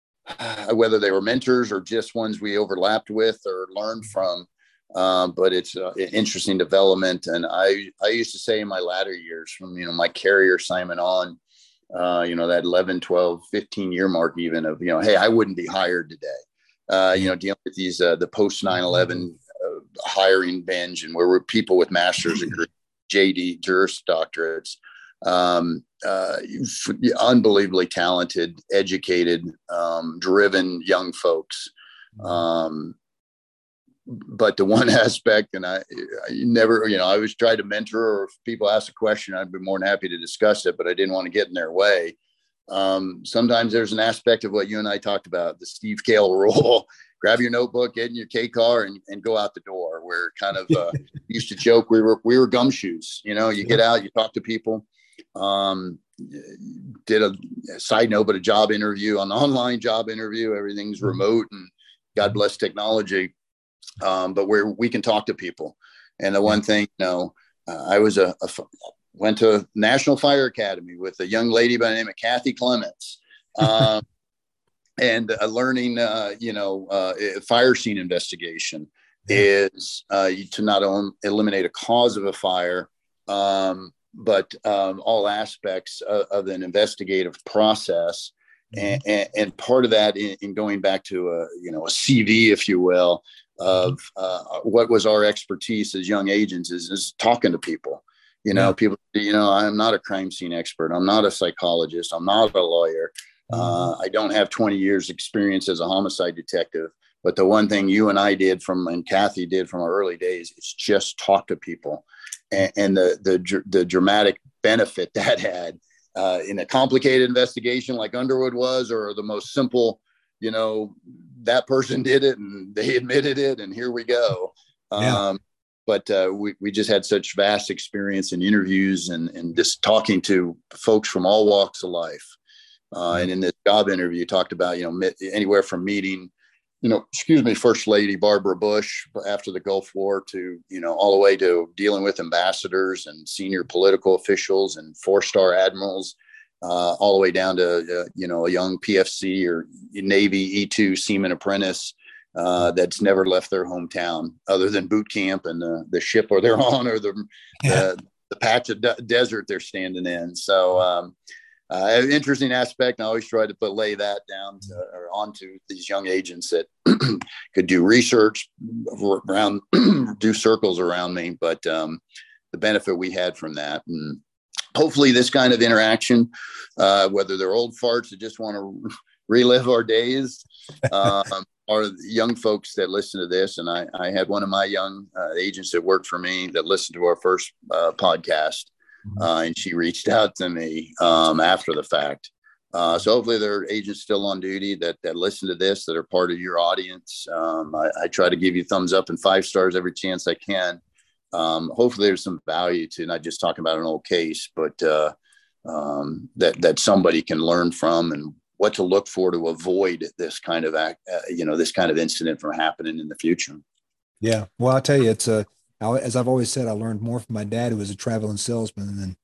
whether they were mentors or just ones we overlapped with or learned from, um, but it's an interesting development. And I, I used to say in my latter years from, you know, my carrier Simon on, uh, you know, that 11, 12, 15 year mark even of, you know, Hey, I wouldn't be hired today. Uh, you know, dealing with these, uh, the post 9 11 uh, hiring binge and where we're people with master's degree, JD juris doctorates, um, uh, unbelievably talented, educated, um, driven young folks. Um, but the one aspect, and I, I never, you know, I always try to mentor, or if people ask a question, I'd be more than happy to discuss it, but I didn't want to get in their way. um, sometimes there's an aspect of what you and I talked about, the Steve Kale rule. Grab your notebook, get in your K car, and, and go out the door. Where kind of uh, used to joke we were we were gumshoes. You know, you get out, you talk to people. Um, did a, a side note, but a job interview, an online job interview. Everything's mm-hmm. remote, and God bless technology. Um, but where we can talk to people. And the one thing, you know, uh, I was a, a went to National Fire Academy with a young lady by the name of Kathy Clements. Um, and uh, learning, uh, you know, uh, fire scene investigation is uh, to not only eliminate a cause of a fire, um, but um, all aspects of, of, an investigative process. Mm-hmm. And, and, part of that in, in, going back to a, you know, a CV, if you will, of uh, what was our expertise as young agents is, is talking to people. You know, yeah. people, you know, I'm not a crime scene expert. I'm not a psychologist. I'm not a lawyer. Mm-hmm. Uh, I don't have 20 years experience as a homicide detective. But the one thing you and I did from, and Kathy did from our early days is just talk to people. And, and the, the, the dramatic benefit that had uh, in a complicated investigation like Underwood was, or the most simple, you know, that person did it and they admitted it, and here we go. Yeah. Um, but uh, we, we just had such vast experience in interviews and, and just talking to folks from all walks of life. Uh, and in this job interview, talked about, you know, anywhere from meeting, you know, excuse me, First Lady Barbara Bush after the Gulf War to, you know, all the way to dealing with ambassadors and senior political officials and four star admirals, uh, all the way down to, uh, you know, a young PFC or Navy E2 seaman apprentice uh, that's never left their hometown other than boot camp and the, the ship or they're on or the, yeah. the, the, patch of de- desert they're standing in. So, um, uh, interesting aspect. I always try to put lay that down to, or onto these young agents that could do research around, do circles around me. But um, the benefit we had from that, and hopefully this kind of interaction, uh, whether they're old farts that just want to relive our days, um, are young folks that listen to this. And I, I had one of my young uh, agents that worked for me that listened to our first uh, podcast, mm-hmm. uh, and she reached out to me um, after the fact. Uh, so hopefully there are agents still on duty that that listen to this that are part of your audience. Um, I, I, try to give you thumbs up and five stars every chance I can. Um, hopefully there's some value to not just talking about an old case, but uh, um, that that somebody can learn from and what to look for to avoid this kind of act, uh, you know, this kind of incident from happening in the future. Yeah. Well, I'll tell you, it's a, as I've always said, I learned more from my dad, who was a traveling salesman, than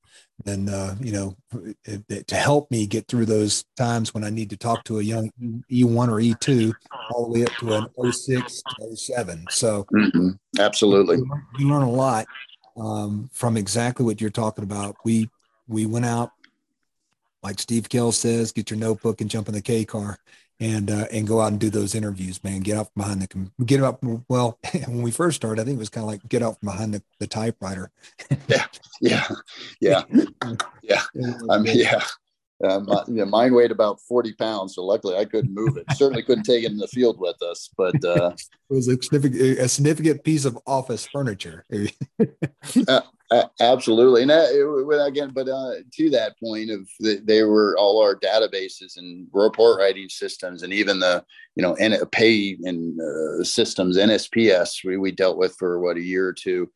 than uh, you know it, it, to help me get through those times when I need to talk to a young E1 or E2 all the way up to an 06 to 07. So mm-hmm. absolutely, you learn, you learn, a lot um, from exactly what you're talking about. We we went out like Steve Kale says, get your notebook and jump in the K car and uh, and go out and do those interviews, man. Get out behind the get up. Well, when we first started, I think it was kind of like get out from behind the, the typewriter. yeah, yeah, yeah, yeah. I mean, yeah. Uh, my, you know, mine weighed about 40 pounds, so luckily I couldn't move it. Certainly couldn't take it in the field with us, but uh, it was a significant, a significant piece of office furniture. uh, absolutely, and that, again, but uh, to that point of the, they were all our databases and report writing systems, and even the you know N- pay and uh, systems NSPS we, we dealt with for what a year or two.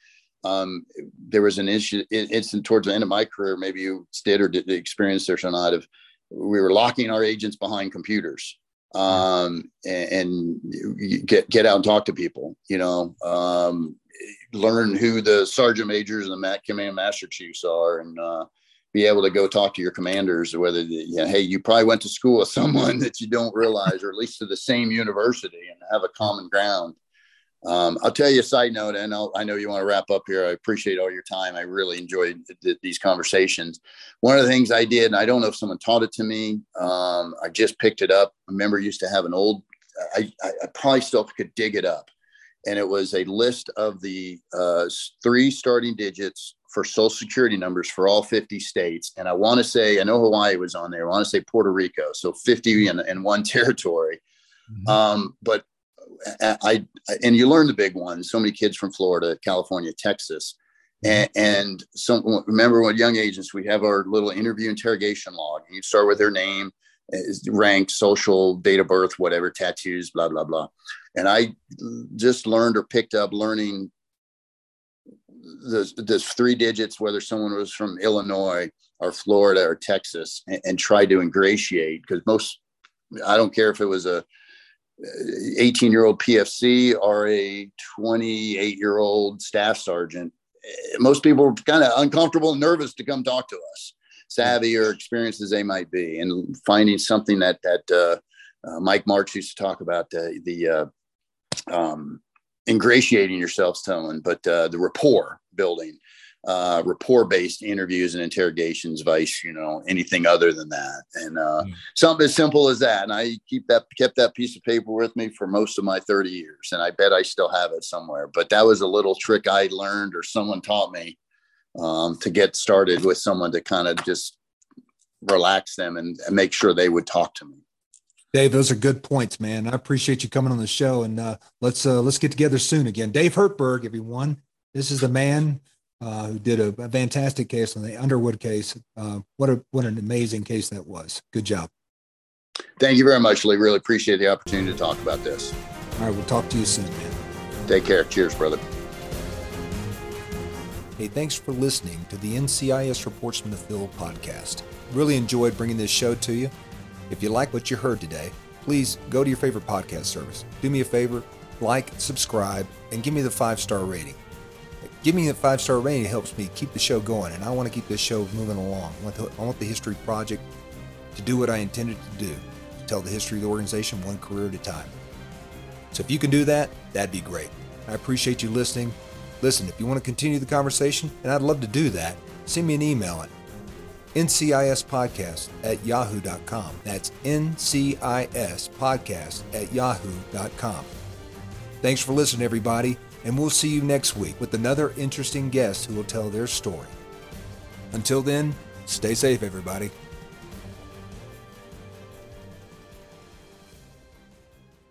Um, there was an issue instant towards the end of my career. Maybe you did or did experience this or not. Of we were locking our agents behind computers um, and, and, get get out and talk to people. You know, um, learn who the sergeant majors and the command master chiefs are and uh, be able to go talk to your commanders whether you know, hey you probably went to school with someone that you don't realize or at least to the same university and have a common ground um, i'll tell you a side note and I'll, i know you want to wrap up here i appreciate all your time i really enjoyed th- these conversations one of the things i did and i don't know if someone taught it to me um, i just picked it up I remember used to have an old I, I, I probably still could dig it up and it was a list of the uh, three starting digits for social security numbers for all 50 states. And I want to say, I know Hawaii was on there. I want to say Puerto Rico. So 50 in, in one territory. Mm-hmm. Um, but I, I, and you learn the big ones. So many kids from Florida, California, Texas. Mm-hmm. And, and so remember when young agents, we have our little interview interrogation log. You start with their name, rank, social, date of birth, whatever, tattoos, blah, blah, blah. And I just learned or picked up learning the, the three digits, whether someone was from Illinois or Florida or Texas, and, and try to ingratiate because most, I don't care if it was a 18 year old PFC or a 28 year old staff sergeant, eh, most people are kind of uncomfortable and nervous to come talk to us, savvy or experienced as they might be, and finding something that that uh, uh, Mike March used to talk about the the uh, um, ingratiating yourself, telling, but uh, the rapport building uh, rapport based interviews and interrogations vice you know anything other than that. And uh, mm. something as simple as that. And i keep that kept that piece of paper with me for most of my 30 years. And i bet i still have it somewhere. But that was a little trick i learned or someone taught me um, to get started with someone to kind of just relax them and, and, make sure they would talk to me. Dave those are good points man. I appreciate you coming on the show. And uh, let's uh, let's get together soon again. Dave Hertberg everyone. This is the man uh, who did a, a, fantastic case on the Underwood case. Uh, what a what an amazing case that was. Good job. Thank you very much, Lee. Really appreciate the opportunity to talk about this. All right, we'll talk to you soon, man. Take care. Cheers, brother. Hey, thanks for listening to the NCIS Reports from the Field podcast. Really enjoyed bringing this show to you. If you like what you heard today, please go to your favorite podcast service. Do me a favor, like, subscribe, and give me the five star rating. Give me a five star rating It helps me keep the show going, and I want to keep this show moving along. I want, the, I want the History Project to do what I intended to do to tell the history of the organization one career at a time. So if you can do that, that'd be great. I appreciate you listening. Listen, if you want to continue the conversation, and I'd love to do that, send me an email at ncispodcast at yahoo.com. That's ncispodcast at yahoo.com. Thanks for listening, everybody and we'll see you next week with another interesting guest who will tell their story. Until then, stay safe, everybody.